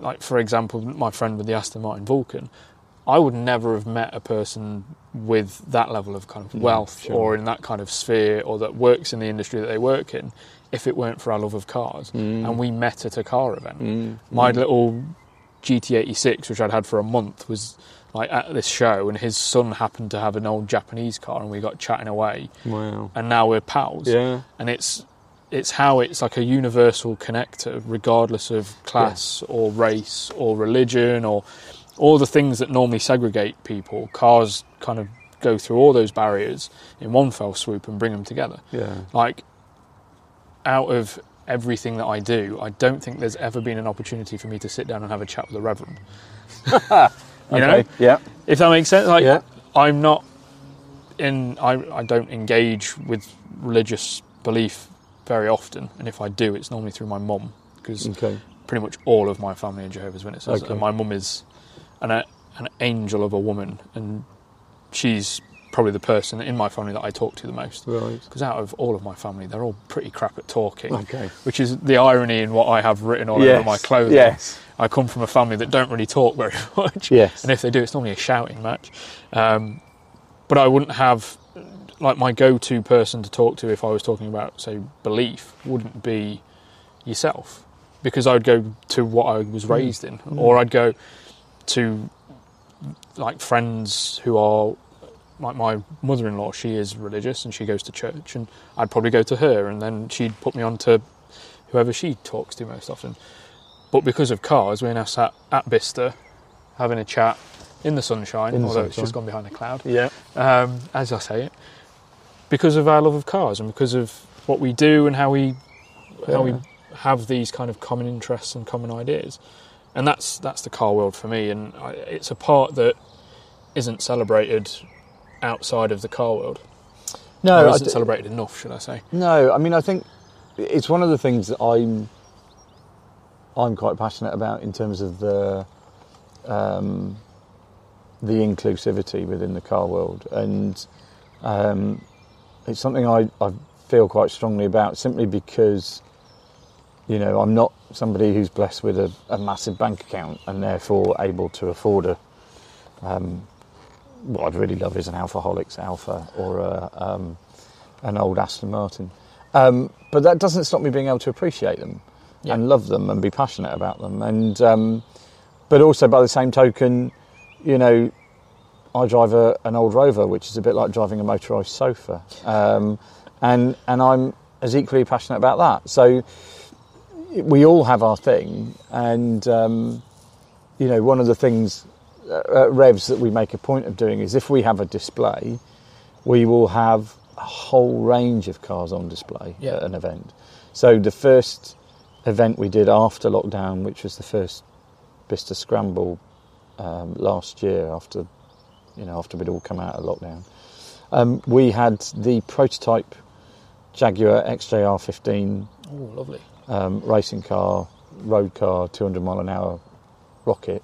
like for example my friend with the aston martin vulcan i would never have met a person with that level of kind of wealth sure. or in that kind of sphere or that works in the industry that they work in if it weren't for our love of cars Mm. and we met at a car event Mm. my Mm. little GT86, which I'd had for a month, was like at this show, and his son happened to have an old Japanese car, and we got chatting away, Wow. and now we're pals. Yeah. And it's it's how it's like a universal connector, regardless of class or race or religion or all the things that normally segregate people. Cars kind of go through all those barriers in one fell swoop and bring them together Yeah. like out of everything that I do, I don't think there's ever been an opportunity for me to sit down and have a chat with a reverend. you know, Yeah. if that makes sense. Like, Yeah. I'm not in. I I don't engage with religious belief very often, and if I do, it's normally through my mum because Okay. pretty much all of my family are Jehovah's Witnesses, Okay. and my mum is an an angel of a woman, and she's probably the person in my family that I talk to the most. Right. Because out of all of my family, they're all pretty crap at talking, Okay. which is the irony in what I have written all yes. over my clothing. Yes. I come from a family that don't really talk very much, Yes. and if they do, it's normally a shouting match. Um, but I wouldn't have like my go-to person to talk to if I was talking about, say, belief, wouldn't be yourself, because I'd go to what I was raised in, or I'd go to like friends who are like my mother-in-law. She is religious and she goes to church, and I'd probably go to her, and then she'd put me on to whoever she talks to most often. But because of cars, we're now sat at Bicester having a chat in the sunshine, In the although it's just gone behind a cloud, Yeah. um, as I say it, because of our love of cars and because of what we do and how we how we have these kind of common interests and common ideas, and that's that's the car world for me, and I, it's a part that isn't celebrated outside of the car world. No, or isn't d- celebrated enough, should I say? No, I mean, I think it's one of the things that I'm I'm quite passionate about in terms of the um, the inclusivity within the car world, and um, it's something I, I feel quite strongly about simply because you know I'm not somebody who's blessed with a, a massive bank account and therefore able to afford a um, what I'd really love is an Alfaholics Alfa or a, um, an old Aston Martin. Um, but that doesn't stop me being able to appreciate them Yeah. and love them and be passionate about them. And um, but also by the same token, you know, I drive a, an old Rover, which is a bit like driving a motorised sofa, um, and and I'm as equally passionate about that. So we all have our thing, and um, you know, one of the things uh, at Revs that we make a point of doing is if we have a display, we will have a whole range of cars on display Yeah. at an event. So the first event we did after lockdown, which was the first Bicester Scramble um, last year, after you know after we'd all come out of lockdown, um, we had the prototype Jaguar XJR15 Oh, lovely. um, racing car, road car, 200 mile an hour rocket,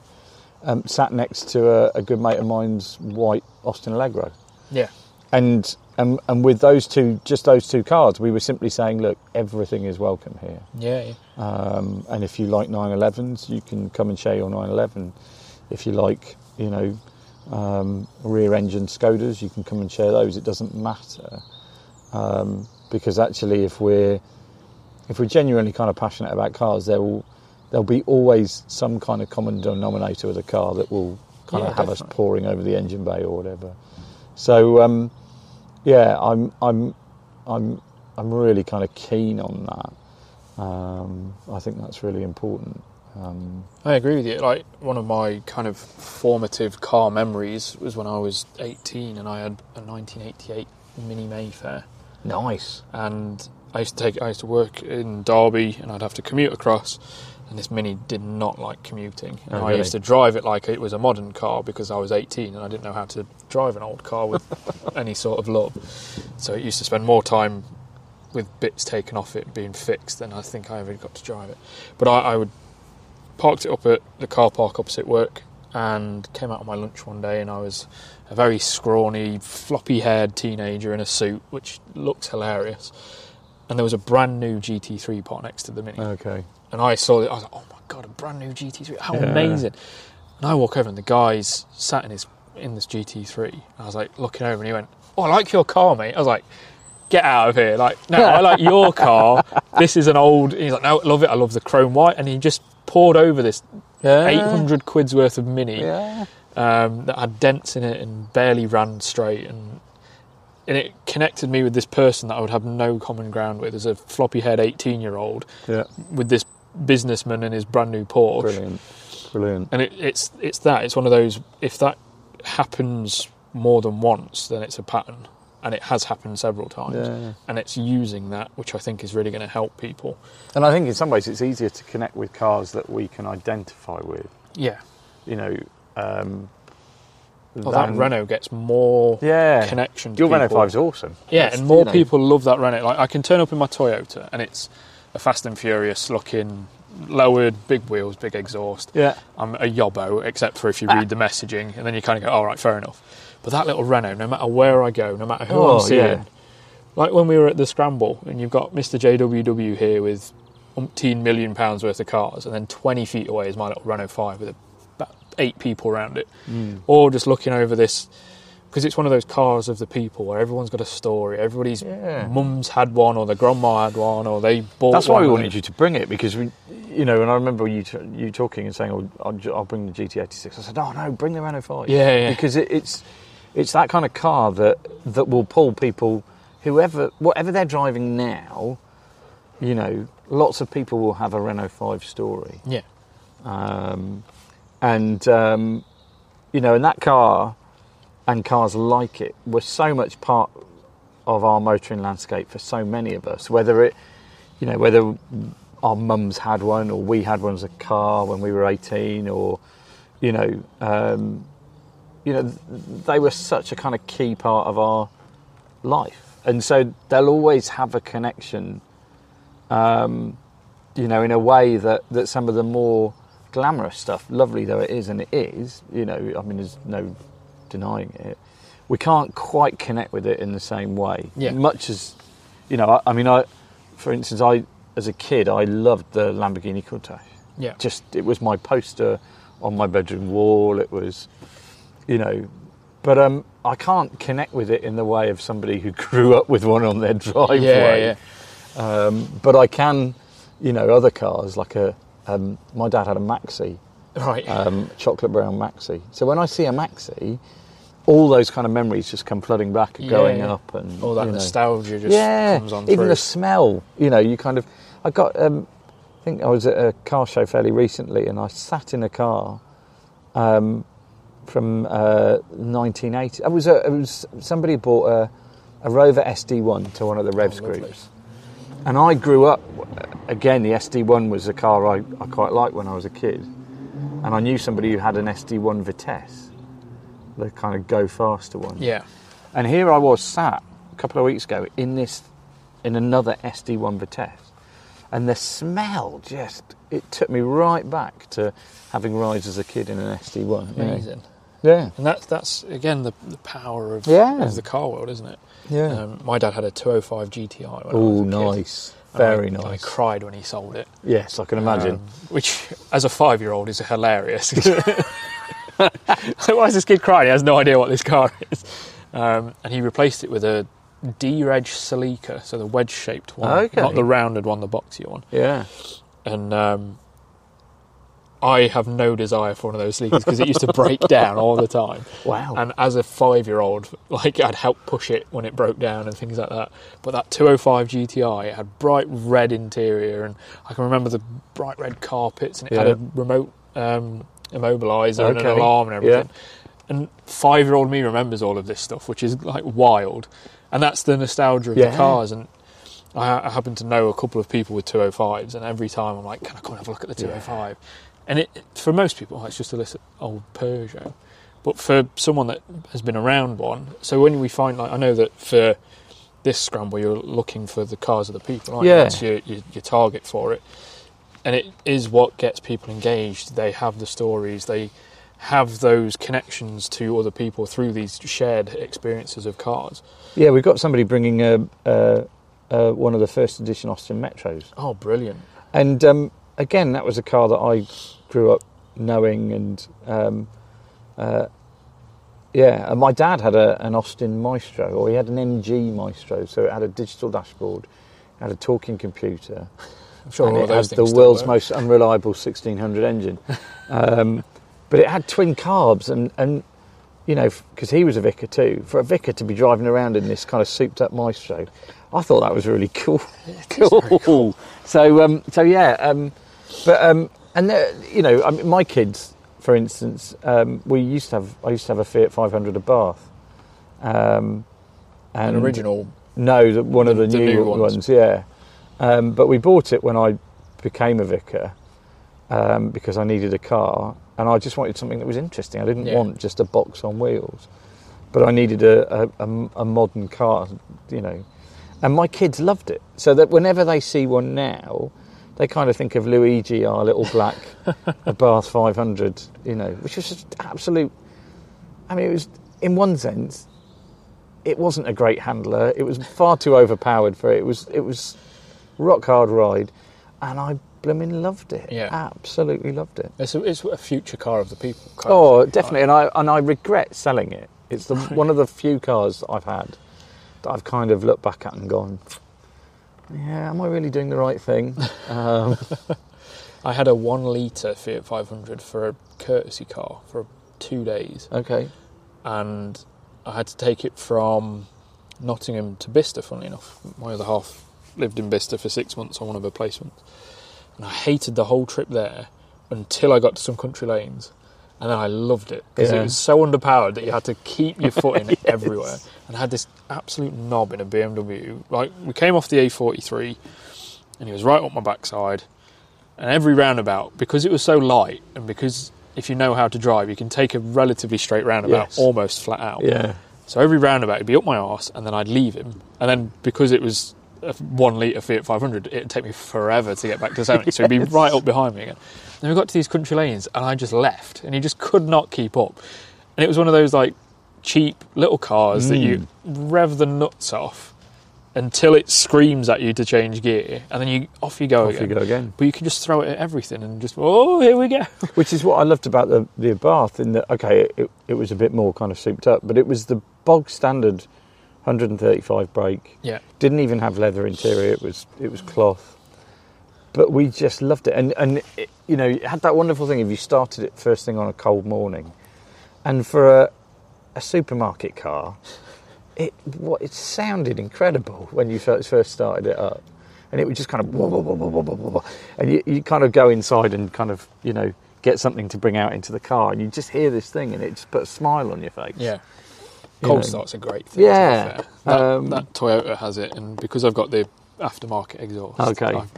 um, sat next to a, a good mate of mine's white Austin Allegro. Yeah. And, and and with those two, just those two cars, we were simply saying, look, everything is welcome here. Yeah. yeah. Um, and if you like 911s, you can come and share your 911. If you like, you know, um, rear-engine Skodas, you can come and share those. It doesn't matter um, because actually, if we're if we're genuinely kind of passionate about cars, there will there'll be always some kind of common denominator with a car that will kind Yeah, of have us definitely. pouring over the engine bay or whatever. So um, yeah, I'm I'm I'm I'm really kind of keen on that. Um, I think that's really important. Um, I agree with you. Like one of my kind of formative car memories was when I was 18 and I had a 1988 Mini Mayfair, nice. and I used to take I used to work in Derby and I'd have to commute across and this mini did not like commuting. And Oh, I used to drive it like it was a modern car because I was 18 and I didn't know how to drive an old car with any sort of love. So it used to spend more time with bits taken off it being fixed than I think I ever got to drive it. But I, I would parked it up at the car park opposite work and came out on my lunch one day and I was a very scrawny, floppy haired teenager in a suit, which looks hilarious. And there was a brand new GT3 part next to the Mini. Okay. And I saw it, I was like, oh my god, a brand new GT3, how Yeah. amazing. And I walk over and the guy's sat in his in this GT3. I was like looking over and he went, Oh, I like your car, mate. I was like, Get out of here. Like, no, I like your car. This is an old he's like, No, I love it, I love the chrome white and he just poured over this Yeah. eight hundred quid's worth of mini Yeah. um, that had dents in it and barely ran straight and and it connected me with this person that I would have no common ground with as a floppy haired 18 year old Yeah. with this businessman and his brand new Porsche. Brilliant. Brilliant. And it, it's it's that it's one of those if that happens more than once, then it's a pattern, and it has happened several times. Yeah. And it's using that, which I think is really going to help people. And I think in some ways it's easier to connect with cars that we can identify with. Yeah. You know. Um, Well, that Renault gets more Yeah. connection. To Your Renault 5 is awesome. Yeah, It's, and more you know, people love that Renault. Like I can turn up in my Toyota, and it's a Fast and Furious looking, lowered, big wheels, big exhaust. Yeah. I'm a yobbo, except for if you read the messaging, and then you kind of go, "All right, fair enough." But that little Renault, no matter where I go, no matter who Oh, I'm seeing, yeah. like when we were at the Scramble, and you've got Mr. JWW here with umpteen million pounds worth of cars, and then 20 feet away is my little Renault 5 with about eight people around it, Mm. or just looking over this. Because it's one of those cars of the people where everyone's got a story. Everybody's Yeah. mum's had one, or their grandma had one, or they bought. That's why we wanted you to bring it because we, you know, and I remember you t- you talking and saying, oh, I'll, I'll bring the GT86. I said, oh no, bring the Renault 5. Yeah, yeah. Because it, it's it's that kind of car that that will pull people, whoever, whatever they're driving now, you know, lots of people will have a Renault 5 story. Yeah, um, and um, you know, and that car and cars like it were so much part of our motoring landscape for so many of us. Whether it, you know, whether our mums had one or we had one as a car when we were eighteen, or you know, um, you know, they were such a kind of key part of our life, and so they'll always have a connection. Um, you know, in a way that, that some of the more glamorous stuff, lovely though it is, and it is, you know, I mean, there's no denying it. We can't quite connect with it in the same way. Yeah. Much as, you know, I, I mean, I, for instance, I, as a kid, I loved the Lamborghini Countach. yeah. Just, it was my poster on my bedroom wall. It was, you know, but um, I can't connect with it in the way of somebody who grew up with one on their driveway. yeah, yeah. Um, but I can, you know, other cars like a. Um, my dad had a Maxi, Right. um, chocolate brown Maxi. So when I see a Maxi, all those kind of memories just come flooding back, Yeah, going yeah. up, and All that you know. nostalgia just yeah, comes on even through. the smell. You know, you kind of. I got. Um, I think I was at a car show fairly recently, and I sat in a car um, from uh, 1980. It was a, it was somebody bought a, a Rover SD1 to one of the Revs Oh, groups, and I grew up. Again, the SD1 was a car I, I quite liked when I was a kid, and I knew somebody who had an SD1 Vitesse, the kind of go faster one. yeah. And here I was sat a couple of weeks ago in this, in another SD1 Vitesse, and the smell just it took me right back to having rides as a kid in an SD1. you know. Amazing. Yeah. And that's that's again the, the power of, Yeah. of the car world, isn't it? Yeah. Um, my dad had a 205 GTI. When oh, a kid. nice. Very I, I cried when he sold it. yes, I can imagine. Um, which, as a five-year-old, is hilarious. so why is this kid crying? He has no idea what this car is. Um, and he replaced it with a D-Reg Celica, so the wedge-shaped one, Okay. not the rounded one, the boxy one. yeah. And um, I have no desire for one of those Celicas because it used to break down all the time. Wow. And as a five-year-old, like I'd help push it when it broke down and things like that. But that 205 GTI, it had bright red interior, and I can remember the bright red carpets, and it had a remote um, immobilizer and an alarm and everything. And five-year-old me remembers all of this stuff, which is like wild. And that's the nostalgia of Yeah. the cars. And I, I happen to know a couple of people with 205s, and every time I'm like, can I come and have a look at the 205? And it, for most people, it's just a little old Peugeot. But for someone that has been around one, so when we find, like, I know that for this scramble, you're looking for the cars of the people, aren't you? Yeah. That's your, your, your target for it. And it is what gets people engaged. They have the stories, they have those connections to other people through these shared experiences of cars. Yeah, we've got somebody bringing uh, uh, uh, one of the first edition Austin Metros. Oh, brilliant. And um, again, that was a car that I grew up knowing, and um, uh, yeah, and my dad had a, an Austin Maestro, or he had an MG Maestro, so it had a digital dashboard, had a talking computer, I'm sure and it of things the world's work. most unreliable 1600 engine. Um, but it had twin carbs, and, and you know, because he was a vicar too, for a vicar to be driving around in this kind of souped up Maestro, I thought that was really cool. cool. So, um, so yeah, um, but um, and you know, I mean, my kids, for instance, um, we used to have. I used to have a Fiat 500 Abarth. Um, An and original. no, the, one of The- the, the new, new ones. ones. yeah. Um, but we bought it when I became a vicar um, because I needed a car, and I just wanted something that was interesting. I didn't Yeah. want just a box on wheels, but I needed a, a, a, a modern car, you know. And my kids loved it, so that whenever they see one now, they kind of think of Luigi, our little black Abarth 500, you know, which was just absolute. I mean, it was in one sense it wasn't a great handler. It was far too overpowered for it. It was it was rock hard ride, and I blooming loved it. Yeah. absolutely loved it. It's a, it's a future car of the people. Oh, definitely, and I and I regret selling it. It's the one of the few cars that I've had that I've kind of looked back at and gone, yeah, am I really doing the right thing? Um, I had a one litre Fiat 500 for a courtesy car for two days, okay, and I had to take it from Nottingham to Bicester. Funnily enough, my other half lived in Bicester for six months on one of her placements, and I hated the whole trip there until I got to some country lanes. And then I loved it because Yeah. it was so underpowered that you had to keep your foot in everywhere. And I had this absolute knob in a BMW. Like we came off the A43, and he was right up my backside. And every roundabout, because it was so light, and because if you know how to drive, you can take a relatively straight roundabout Yes. almost flat out. yeah, So every roundabout would be up my arse, and then I'd leave him. And then because it was a one litre Fiat 500, it'd take me forever to get back to 70. So he'd be right up behind me again. Then we got to these country lanes, and I just left, and he just could not keep up. And it was one of those like cheap little cars that you mm. rev the nuts off until it screams at you to change gear, and then you off you go off again. you go again. But you can just throw it at everything and just oh here we go. Which is what I loved about the the Abarth. In that, okay, it, it was a bit more kind of souped up, but it was the bog standard 135 brake. Yeah, Didn't even have leather interior. It was it was cloth. But we just loved it, and and it, you know, it had that wonderful thing if you started it first thing on a cold morning, and for a, a supermarket car, it what it sounded incredible when you first first started it up, and it would just kind of wah, wah, wah, wah, wah, wah, wah. and you, you kind of go inside and kind of you know get something to bring out into the car, and you just hear this thing, and it just put a smile on your face. yeah. Cold know. start's a great thing. to be Yeah, fair. That, um, that Toyota has it, and because I've got the aftermarket exhaust, Okay. I've,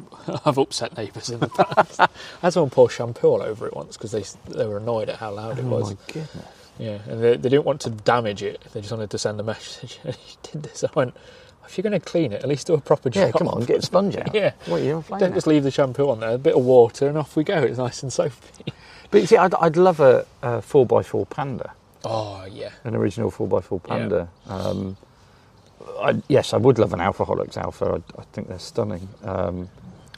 I've upset neighbours in the past. I had someone pour shampoo all over it once because they they were annoyed at how loud it Oh was. my goodness. Yeah, and they, they didn't want to damage it. They just wanted to send a message. And he did this. I went, if you're going to clean it, at least do a proper job. Yeah, come on, get a sponge out. Yeah. What are you Don't at? just leave the shampoo on there. A bit of water and off we go. It's nice and soapy. But you see, I'd, I'd love a, a 4x4 Panda, Oh yeah, an original 4x4 Yeah. Panda. Um, I, yes, I would love an Alfaholics Alfa. I, I think they're stunning. Um,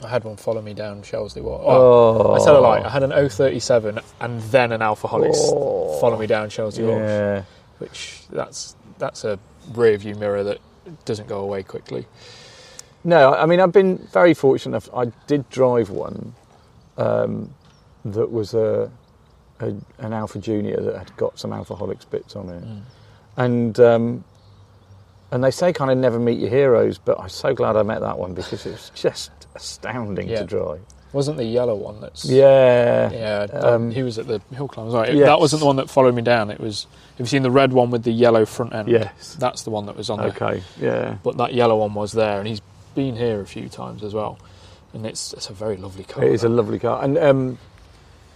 I had one follow me down Shelsley Walsh. oh, I tell a lie. I had an 037 and then an Alfaholics Oh. follow me down Shelsley Walsh, yeah. which that's that's a rear view mirror that doesn't go away quickly. No, I mean, I've been very fortunate. enough- I did drive one um, that was a, a an Alfa Junior that had got some Alfaholics bits on it, and um, and they say kind of never meet your heroes, but I'm so glad I met that one because it was just astounding Yeah. to drive. Wasn't the yellow one that's Yeah, yeah? Um, he was at the hill climb. Right, yes. that wasn't the one that followed me down. It was. Have you seen the red one with the yellow front end? Yes. that's the one that was on there. Okay. Yeah. But that yellow one was there, and he's been here a few times as well, and it's it's a very lovely car. It is a lovely car, and um,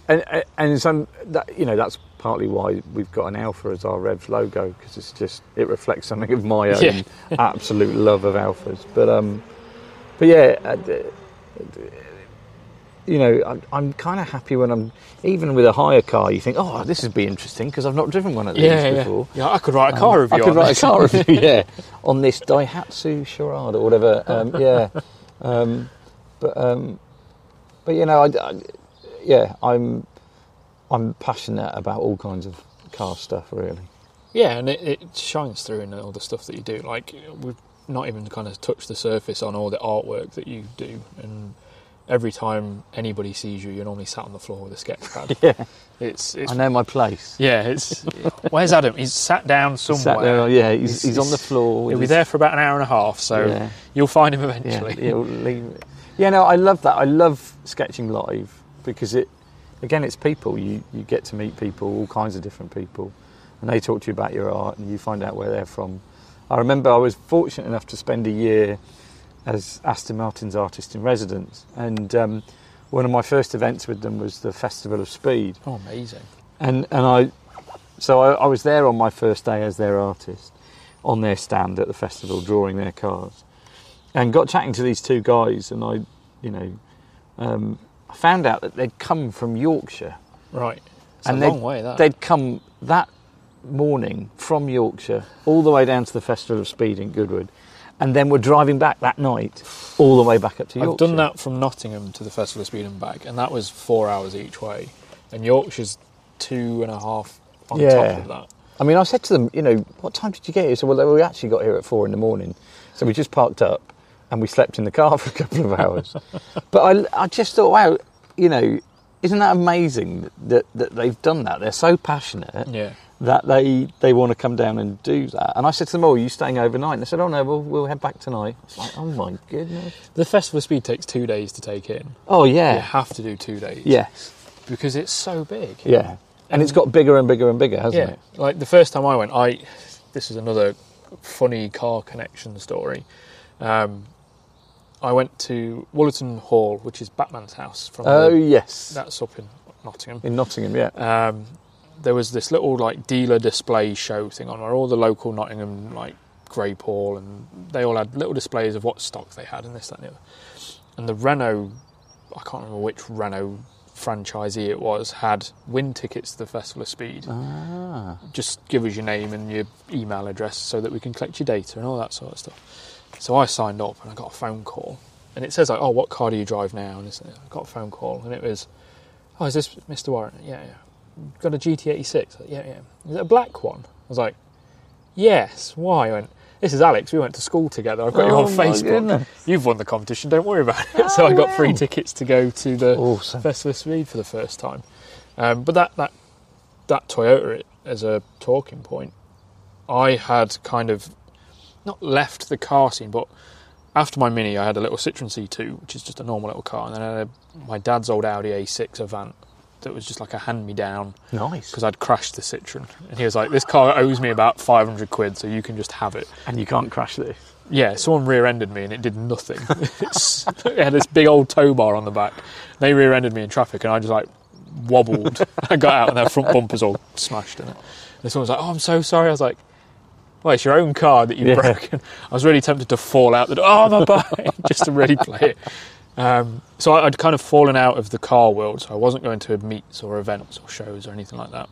and and some that you know that's partly why we've got an Alfa as our Revs logo because it's just it reflects something of my own Yeah. absolute love of Alfas. But um, but yeah, uh, you know, I'm, I'm kind of happy when I'm even with a higher car. You think, oh, this would be interesting because I've not driven one of these yeah, before. yeah. I could write a car Um, review. I could on write this. a car review, yeah, on this Daihatsu Charade or whatever. Um, yeah, um, but um, but you know, I, I- yeah, I'm I'm passionate about all kinds of car stuff, really. Yeah, and it, it shines through in all the stuff that you do. Like we've not even kind of touched the surface on all the artwork that you do, and every time anybody sees you, you're normally sat on the floor with a sketch pad. Yeah, It's, it's I know my place. yeah, it's where's Adam? He's sat down somewhere. Sat there, yeah, he's, He's- he's, on the floor. He'll be there for about an hour and a half, so Yeah. you'll find him Yeah, eventually. he'll leave. Yeah, no, I love that. I love sketching live because it, again, it's people. You you get to meet people, all kinds of different people, and they talk to you about your art, and you find out where they're from. I remember I was fortunate enough to spend a year as Aston Martin's artist in residence, and um, one of my first events with them was the Festival of Speed, Oh, amazing! and and I, so I, I was there on my first day as their artist, on their stand at the festival, drawing their cars, and got chatting to these two guys, and I, you know, um, I found out that they'd come from Yorkshire, Right, it's and a they'd, long way. That they'd come that morning from Yorkshire all the way down to the Festival of Speed in Goodwood, and then were driving back that night all the way back up to Yorkshire. I've done that from Nottingham to the Festival of Speed and back, and that was four hours each way. And Yorkshire's two and a half on Yeah. top of that. I mean, I said to them, you know, what time did you get here? So, well, we actually got here at four in the morning. So we just parked up and we slept in the car for a couple of hours. but I, I just thought, wow, you know, isn't that amazing that, that they've done that? They're so passionate Yeah. that they, they want to come down and do that. And I said to them, oh, are you staying overnight? And they said, oh, no, we'll, we'll head back tonight. I was like, oh, my goodness. The Festival of Speed takes two days to take in. Oh, yeah, You have to do two days. Yes. Because it's so big. Yeah. And it's got bigger and bigger and bigger, hasn't Yeah. it? Like the first time I went, I this is another funny car connection story. Um, I went to Wollaton Hall, which is Batman's house from Oh, the, yes. that's up in Nottingham. In Nottingham, yeah. um, there was this little like dealer display show thing on where all the local Nottingham like Greypool and they all had little displays of what stock they had and this that and the other. And the Renault, I can't remember which Renault franchisee it was, had win tickets to the Festival of Speed. Ah. Just give us your name and your email address so that we can collect your data and all that sort of stuff. So I signed up and I got a phone call. And it says like, oh, what car do you drive now? And I got a phone call and it was, oh, is this Mr. Warren? Yeah, yeah. Got a GT86? Yeah, yeah. Is it a black one? I was like, yes. Why? I went, this is Alex. We went to school together. I've got you Oh, on Facebook. goodness. You've won the competition. Don't worry about it. so I got free tickets to go to the Awesome. Festival of Speed for the first time. Um, but that, that that Toyota as a talking point, I had kind of not left the car scene, but after my Mini, I had a little Citroen C2, which is just a normal little car, and then I had a, my dad's old Audi A6 Avant that was just like a hand-me-down Nice. because I'd crashed the Citroen, and he was like, "This car owes me about 500 quid, so you can just have it." And you can't crash this. Yeah, someone rear-ended me and it did nothing. It had this big old tow bar on the back. They rear-ended me in traffic and I just like wobbled. I got out and their front bumpers all smashed in it. And someone was like, "Oh, I'm so sorry." I was like, "Well, it's your own car that you've Yeah. broken." I was really tempted to fall out the door. Oh, my bike, just to really play it. Um, so I'd kind of fallen out of the car world, so I wasn't going to meets or events or shows or anything like that.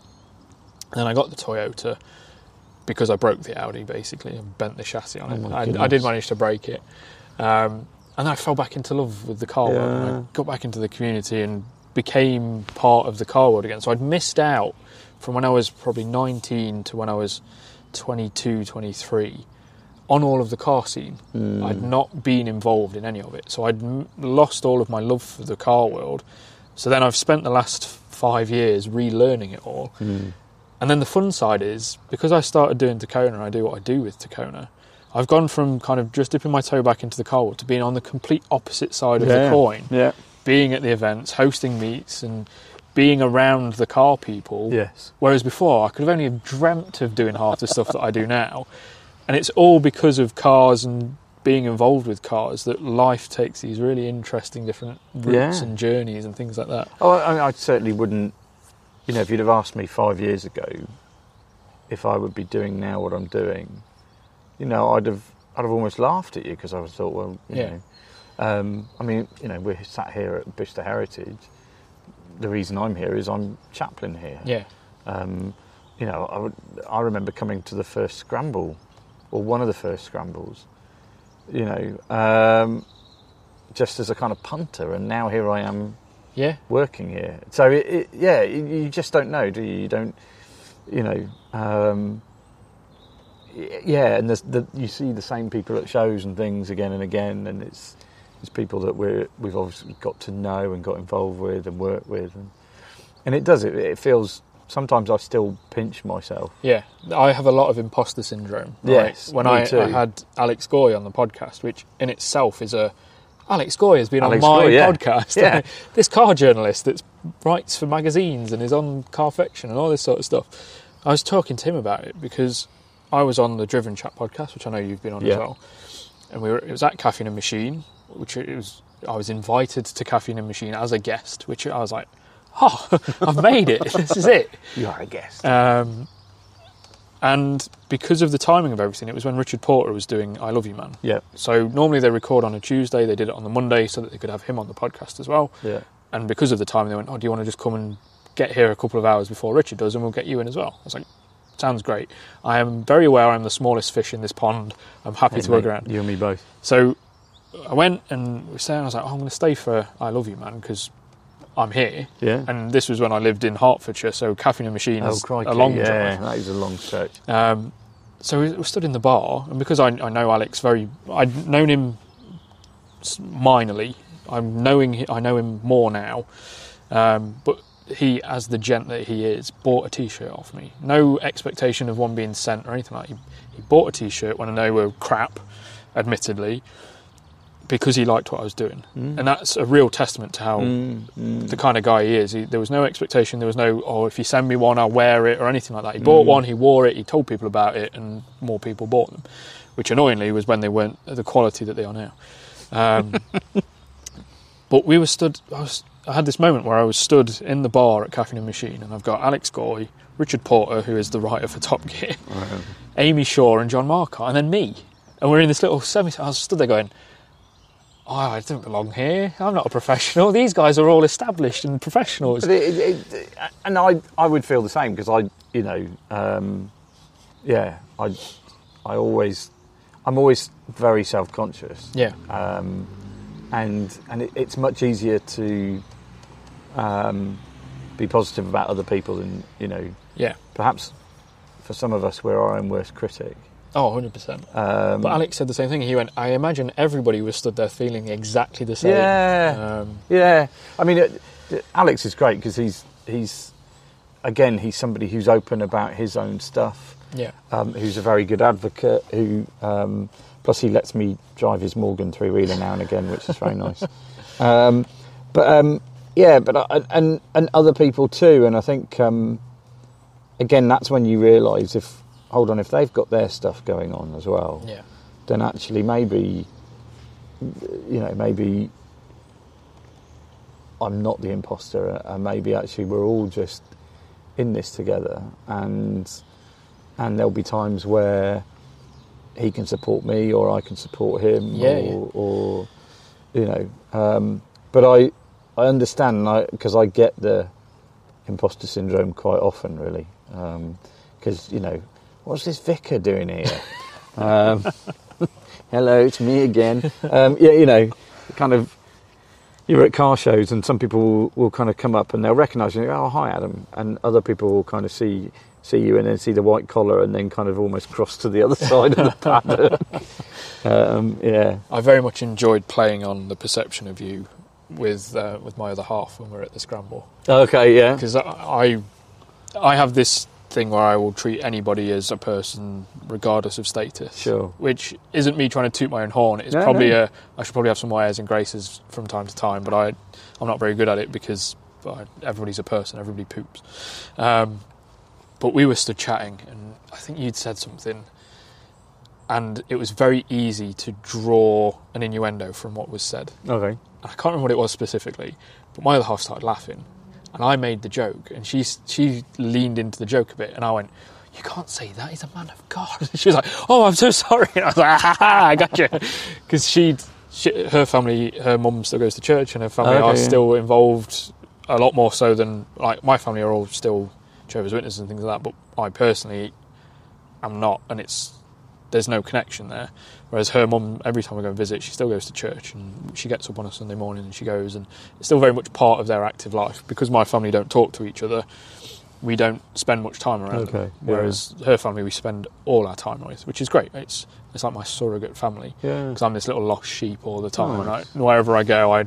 And then I got the Toyota because I broke the Audi basically and bent the chassis on Oh it. I, I did manage to break it. Um, and I fell back into love with the car world. And I got back into the community and became part of the car world again. So I'd missed out from when I was probably 19 to when I was 22, 23 on all of the car scene. Hmm. I'd not been involved in any of it. So I'd m- lost all of my love for the car world. So then I've spent the last five years relearning it all. Hmm. And then the fun side is because I started doing Takona and I do what I do with Takona, I've gone from kind of just dipping my toe back into the car world to being on the complete opposite side of Yeah. the coin, Yeah. being at the events, hosting meets, and being around the car people. Yes. Whereas before, I could have only have dreamt of doing half the stuff that I do now. And it's all because of cars and being involved with cars that life takes these really interesting different routes Yeah. and journeys and things like that. Oh, I, I certainly wouldn't. You know, if you'd have asked me five years ago if I would be doing now what I'm doing, you know, I'd have I'd have almost laughed at you because I would have thought, well, you Yeah. know, um, I mean, you know, we're sat here at Bicester Heritage. The reason I'm here is I'm chaplain here. Yeah, Um, you know, I, would, I remember coming to the first scramble, or one of the first scrambles, you know, um, just as a kind of punter, and now here I am yeah, working here. So, it, it, yeah, you, you just don't know, do you? You don't, you know, um, yeah, and the, you see the same people at shows and things again and again, and it's it's people that we're we've obviously got to know and got involved with and work with, and and it does it. It feels sometimes I still pinch myself. yeah. I have a lot of imposter syndrome. right? Yes, when I, too. I had Alex Goy on the podcast, which in itself is a Alex Goy has been Alex on my Goy, yeah. podcast. Yeah. this car journalist that writes for magazines and is on Carfection and all this sort of stuff. I was talking to him about it because I was on the Driven Chat podcast, which I know you've been on as well, and we were. It was at Caffeine and Machine, which it was. I was invited to Caffeine and Machine as a guest, which I was like, "Oh, I've made it! this is it." You are a guest. Um, and because of the timing of everything, it was when Richard Porter was doing "I Love You, Man." yeah, So normally they record on a Tuesday. They did it on the Monday so that they could have him on the podcast as well. yeah, And because of the time, they went, "Oh, do you want to just come and get here a couple of hours before Richard does, and we'll get you in as well?" I was like, "Sounds great." I am very aware I'm the smallest fish in this pond. I'm happy Hey, to work around. You and me both. So I went and we stayed. I was like, oh, "I'm going to stay for I Love You, Man," because I'm here. Yeah. And this was when I lived in Hertfordshire, so Caffeine and Machine oh is crikey! a long yeah, drive. that is a long stretch. Um, so we, we stood in the bar, and because I, I know Alex very, I'd known him minorly. I'm knowing I know him more now, um, but he, as the gent that he is, bought a T-shirt off me. No expectation of one being sent or anything like. that. He, he bought a T-shirt when I know were crap, admittedly, because he liked what I was doing, Mm. and that's a real testament to how Mm, mm. the kind of guy he is. He, there was no expectation. There was no, oh, if you send me one, I'll wear it or anything like that. He bought Mm. one, he wore it, he told people about it, and more people bought them. Which annoyingly was when they weren't the quality that they are now. Um, but we were stood. I, was, I had this moment where I was stood in the bar at Caffeine and Machine, and I've got Alex Goy, Richard Porter, who is the writer for Top Gear, Right. Amy Shore, and John Marcotte, and then me. And we're in this little semi. I was stood there going, "Oh, I don't belong here. I'm not a professional. These guys are all established and professionals." But it, it, it, and I, I would feel the same because I, you know, um, yeah, I, I always, I'm always very self-conscious. Yeah, um, and and it, it's much easier to um, be positive about other people than you know. yeah. Perhaps for some of us, we're our own worst critic. Oh, 100%. Um, But Alex said the same thing. He went, I imagine everybody was stood there feeling exactly the same. yeah, Um, yeah. I mean, it, it- Alex is great because he's he's again he's somebody who's open about his own stuff. yeah. um, who's a very good advocate. Who um, plus he lets me drive his Morgan three wheeler now and again, which is very nice. Um, but um, yeah, but I, and and other people too. And I think um, again that's when you realise if hold on if they've got their stuff going on as well, Yeah. then actually maybe you know maybe. I'm not the imposter, and maybe actually we're all just in this together, and and there'll be times where he can support me or I can support him Yeah, or, yeah. or you know um, but I I understand because I, get the imposter syndrome quite often really because you know what's this vicar doing here um, hello it's me again um, yeah you know kind of you're at car shows and some people will, will kind of come up and they'll recognise you. Oh, hi, Adam. And other people will kind of see see you and then see the white collar and then kind of almost cross to the other side of the paddock. um, yeah, I very much enjoyed playing on the perception of you with uh, with my other half when we're at the scramble okay, yeah, because I, I I have this thing where I will treat anybody as a person regardless of status. Sure. Which isn't me trying to toot my own horn. It's No, probably no. a I should probably have some airs and graces from time to time, but I I'm not very good at it because I, everybody's a person. Everybody poops. Um, but we were still chatting, and I think you'd said something. and it was very easy to draw an innuendo from what was said. Okay. I can't remember what it was specifically, but my other half started laughing, and I made the joke, and she she leaned into the joke a bit, and I went, "You can't say that. He's a man of God." She was like, "Oh, I'm so sorry." And I was like, "Ha ha, I got you," because she, she, her family, her mum still goes to church, and her family Okay, are yeah. still involved a lot more so than like my family are all still Jehovah's Witnesses and things like that, but I personally am not, and it's there's no connection there. Whereas her mum, every time I go and visit, she still goes to church and she gets up on a Sunday morning and she goes, and it's still very much part of their active life. Because my family don't talk to each other, we don't spend much time around. them. Okay, yeah. Whereas her family, we spend all our time with, which is great. It's it's like my surrogate family Yeah. because I'm this little lost sheep all the time. And I, wherever I go, I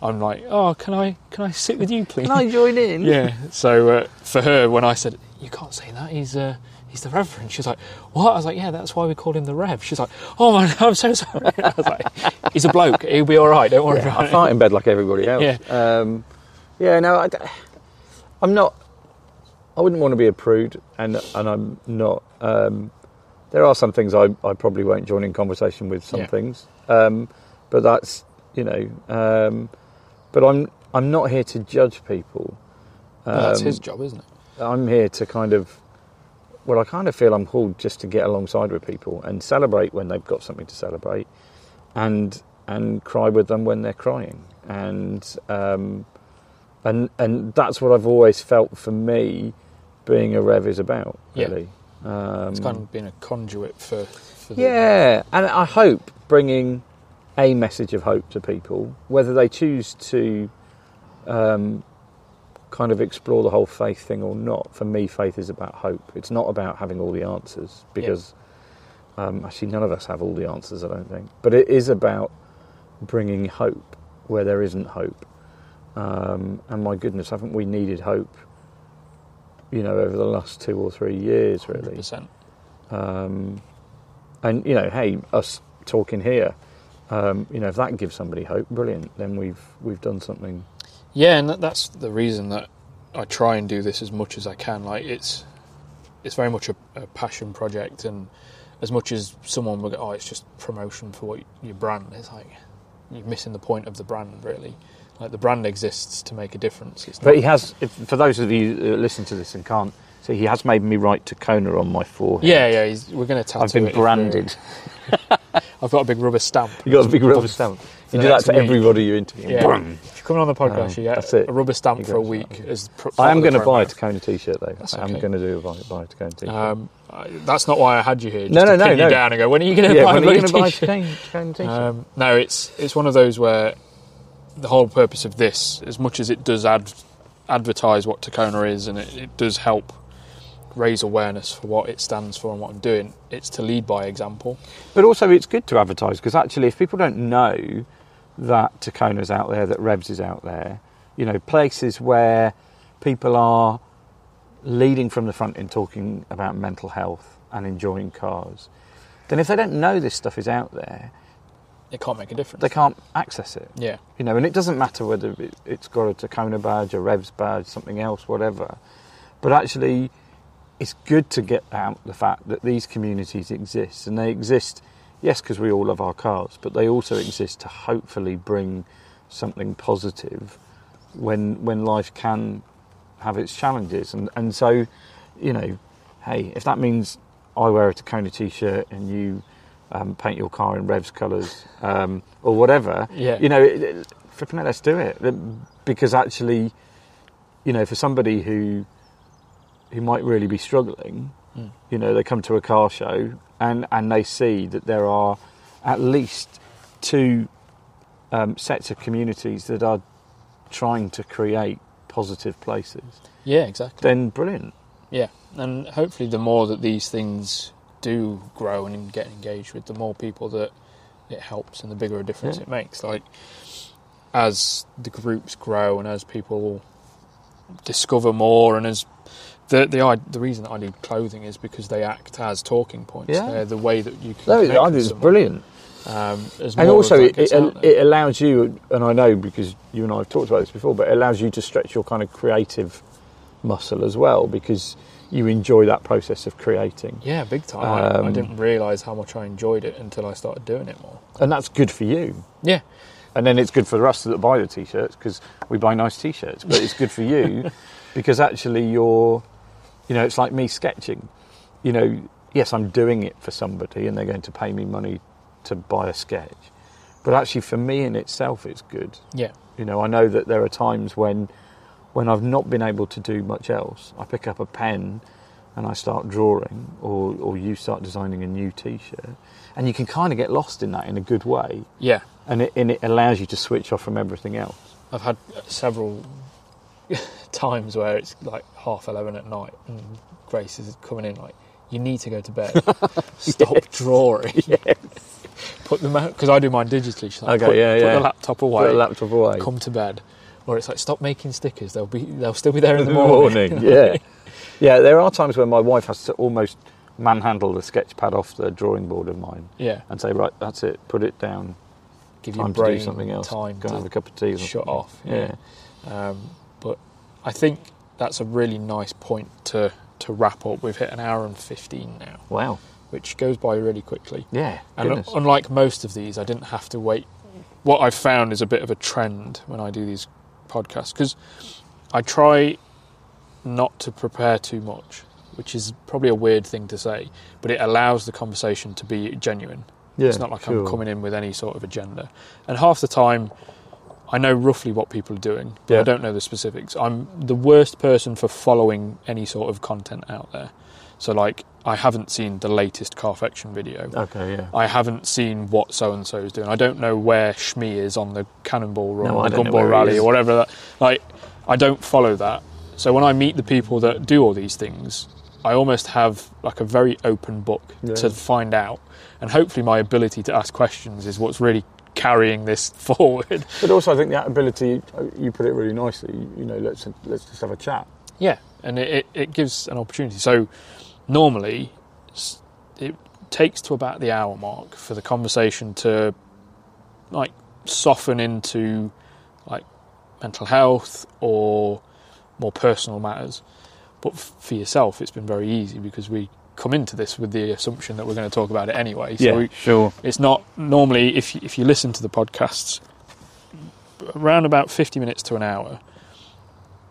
I'm like, oh, can I can I sit with you, please? Can I join in? Yeah. So uh, for her, when I said you can't say that, he's uh, he's the Reverend. She's like, what? I was like, yeah, that's why we call him the Rev. She's like, oh I'm so sorry. I was like, he's a bloke. He'll be all right. Don't worry Yeah, about I it. fight in bed like everybody else. Yeah. Um, yeah, no, I, am not. I wouldn't want to be a prude, and and I'm not. Um, there are some things I, I probably won't join in conversation with. Some Yeah. things, um, but that's you know. Um, but I'm I'm not here to judge people. Well, that's Um, his job, isn't it? I'm here to kind of, well, I kind of feel I'm called just to get alongside with people and celebrate when they've got something to celebrate, and and cry with them when they're crying, and um, and and that's what I've always felt for me, being a rev is about Yeah. really. Um, It's kind of being a conduit for. for the, yeah, and I hope bringing a message of hope to people, whether they choose to um, kind of explore the whole faith thing or not. For me, faith is about hope. It's not about having all the answers because um, actually none of us have all the answers. I don't think, but it is about bringing hope where there isn't hope. Um, and my goodness, haven't we needed hope? You know, over the last two or three years, really. 100%. Um, and you know, hey, us talking here, um, you know, if that gives somebody hope, brilliant. Then we've we've done something. Yeah, and that, that's the reason that I try and do this as much as I can. Like it's it's very much a, a passion project, and as much as someone will go, "Oh, it's just promotion for what your brand," it's like you're missing the point of the brand. Really, like the brand exists to make a difference. It's But he has, if, for those of you who listen to this and can't, so he has made me write Takona on my forehead. yeah, yeah. He's, we're going to tattoo I've been branded. I've got a big rubber stamp. You got a big rubber stamp. For You do that to week. everybody you interview. Yeah. Brum. If you come on the podcast, Um, you get a rubber stamp for a week. As I am going to buy a. Takona t-shirt though. That's I am okay. going to do a buy, buy a Takona t-shirt. Um, I, that's not why I had you here. Just No, to no, no, you no. down and go. When are you going to yeah, buy when a are you going to bloody buy a t-shirt?" Takona, Takona t-shirt? Um, no, it's it's one of those where the whole purpose of this, as much as it does ad, advertise what Takona is, and it, it does help raise awareness for what it stands for and what I'm doing, it's to lead by example. But also, it's good to advertise because actually, if people don't know that Takona's out there, that Revs is out there, you know, places where people are leading from the front in talking about mental health and enjoying cars, then if they don't know this stuff is out there, It can't make a difference. they can't access it. Yeah, You know, and it doesn't matter whether it, it's got a Takona badge, a Revs badge, something else, whatever. But actually, it's good to get out the fact that these communities exist, and they exist, yes, because we all love our cars, but they also exist to hopefully bring something positive when when life can have its challenges, and and so, you know, hey, if that means I wear a Takona t-shirt and you um, paint your car in Revs colours um, or whatever, Yeah. you know, it, it, flipping it, let's do it because actually, you know, for somebody who who might really be struggling, Mm. you know, they come to a car show and and they see that there are at least two um, sets of communities that are trying to create positive places. yeah, exactly. Then brilliant. Yeah, and hopefully, the more that these things do grow and get engaged with, the more people that it helps, and the bigger a difference Yeah. it makes. Like as the groups grow and as people discover more, and as the the the reason that I need clothing is because they act as talking points. Yeah. They're the way that you can. No, I think it's brilliant. Um, as And also, it, it, it allows you, and I know because you and I have talked about this before, but it allows you to stretch your kind of creative muscle as well because you enjoy that process of creating, Yeah, big time. I, I Um, didn't realise how much I enjoyed it until I started doing it more. and that's good for you. Yeah, And then it's good for the rest of that buy the t-shirts because we buy nice t-shirts. But it's good for you because actually you're, you know, it's like me sketching. You know, yes, I'm doing it for somebody and they're going to pay me money to buy a sketch. But actually, for me in itself, it's good. yeah, You know, I know that there are times when, when I've not been able to do much else. I pick up a pen and I start drawing, or or you start designing a new T-shirt, and you can kind of get lost in that in a good way, yeah. and it and it allows you to switch off from everything else. I've had several times where it's like half eleven at night, and Grace is coming in like, "You need to go to bed. Stop drawing. Put them out because I do mine digitally. She's like, Okay, put, yeah, put yeah. the laptop away. Put the laptop away. come to bed. Or it's like, stop making stickers. They'll be, they'll still be there in the morning. morning, yeah, yeah. There are times when my wife has to almost manhandle the sketch pad off the drawing board of mine yeah. and say, right, that's it, put it down. Give your Time to brain do something else. time Go and have a cup of tea. or shut something. off. Yeah. Um, but I think that's a really nice point to to wrap up. We've hit an hour and fifteen now, Wow. which goes by really quickly. Yeah. And Goodness. unlike most of these, I didn't have to wait. What I've found is a bit of a trend when I do these podcasts because I try not to prepare too much, which is probably a weird thing to say, but it allows the conversation to be genuine. yeah, it's not like sure. I'm coming in with any sort of agenda. And half the time, I know roughly what people are doing, but Yeah. I don't know the specifics. I'm the worst person for following any sort of content out there. So, like, I haven't seen the latest Carfection video. Okay, yeah. I haven't seen what so and so is doing. I don't know where Shmee is on the Cannonball Run, No, the Gumball Rally, or whatever. That like, I don't follow that. So when I meet the people that do all these things, I almost have like a very open book Yeah. to find out, and hopefully my ability to ask questions is what's really carrying this forward. But also, I think that ability, uh, you put it really nicely. You know, let's let's just have a chat. Yeah, and it, it, it gives an opportunity. So normally it takes to about the hour mark for the conversation to like soften into like mental health or more personal matters. But for yourself, it's been very easy because we come into this with the assumption that we're going to talk about it anyway. So we, sure. it's not normally if you, if you listen to the podcasts around about 50 minutes to an hour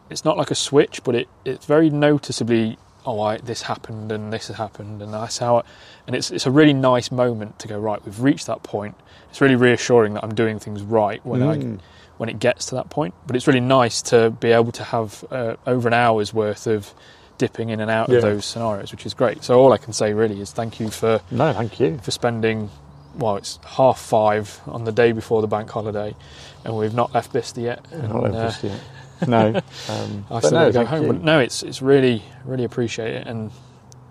it's not like a switch but it, it's very noticeably oh I, this happened and this has happened and that's how it, and it's it's a really nice moment to go right we've reached that point it's really reassuring that I'm doing things right when I Mm. when it gets to that point but it's really nice to be able to have uh, over an hour's worth of dipping in and out Yeah. of those scenarios which is great so all I can say really is thank you for No, thank you. for spending well it's half five on the day before the bank holiday and we've not left Bicester yet and, Not uh, just yet. No, um, I still no, go home you. but no it's it's really really appreciate it and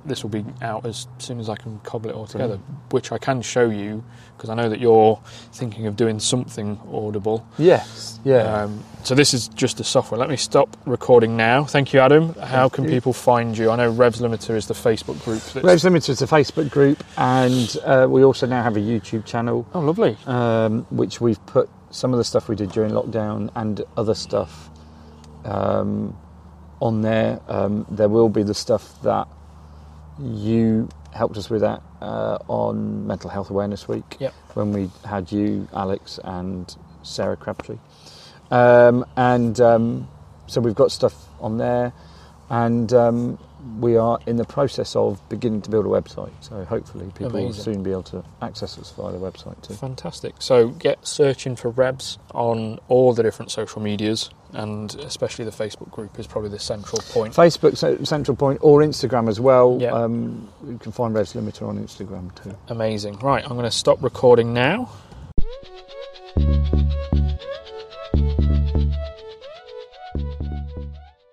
this will be out as soon as I can cobble it all together which I can show you because I know that you're thinking of doing something audible. Yes, yeah. um, so this is just the software. Let me stop recording now. Thank you Adam. How Thank can you. people find you? I know Revs Limiter is the Facebook group that's, Revs Limiter is a Facebook group, and uh, we also now have a YouTube channel, oh lovely. Um, which we've put some of the stuff we did during lockdown and other stuff um, on there. Um, there will be the stuff that you helped us with that uh, on Mental Health Awareness Week Yep. when we had you, Alex, and Sarah Crabtree. Um, and um, so we've got stuff on there, and um, we are in the process of beginning to build a website. So hopefully people will soon be able to access us via the website too. Fantastic. So get searching for Revs on all the different social medias, and especially the Facebook group is probably the central point. Facebook Central Point or Instagram as well. Yeah. Um, you can find Revs Limiter on Instagram too. Amazing. Right, I'm going to stop recording now.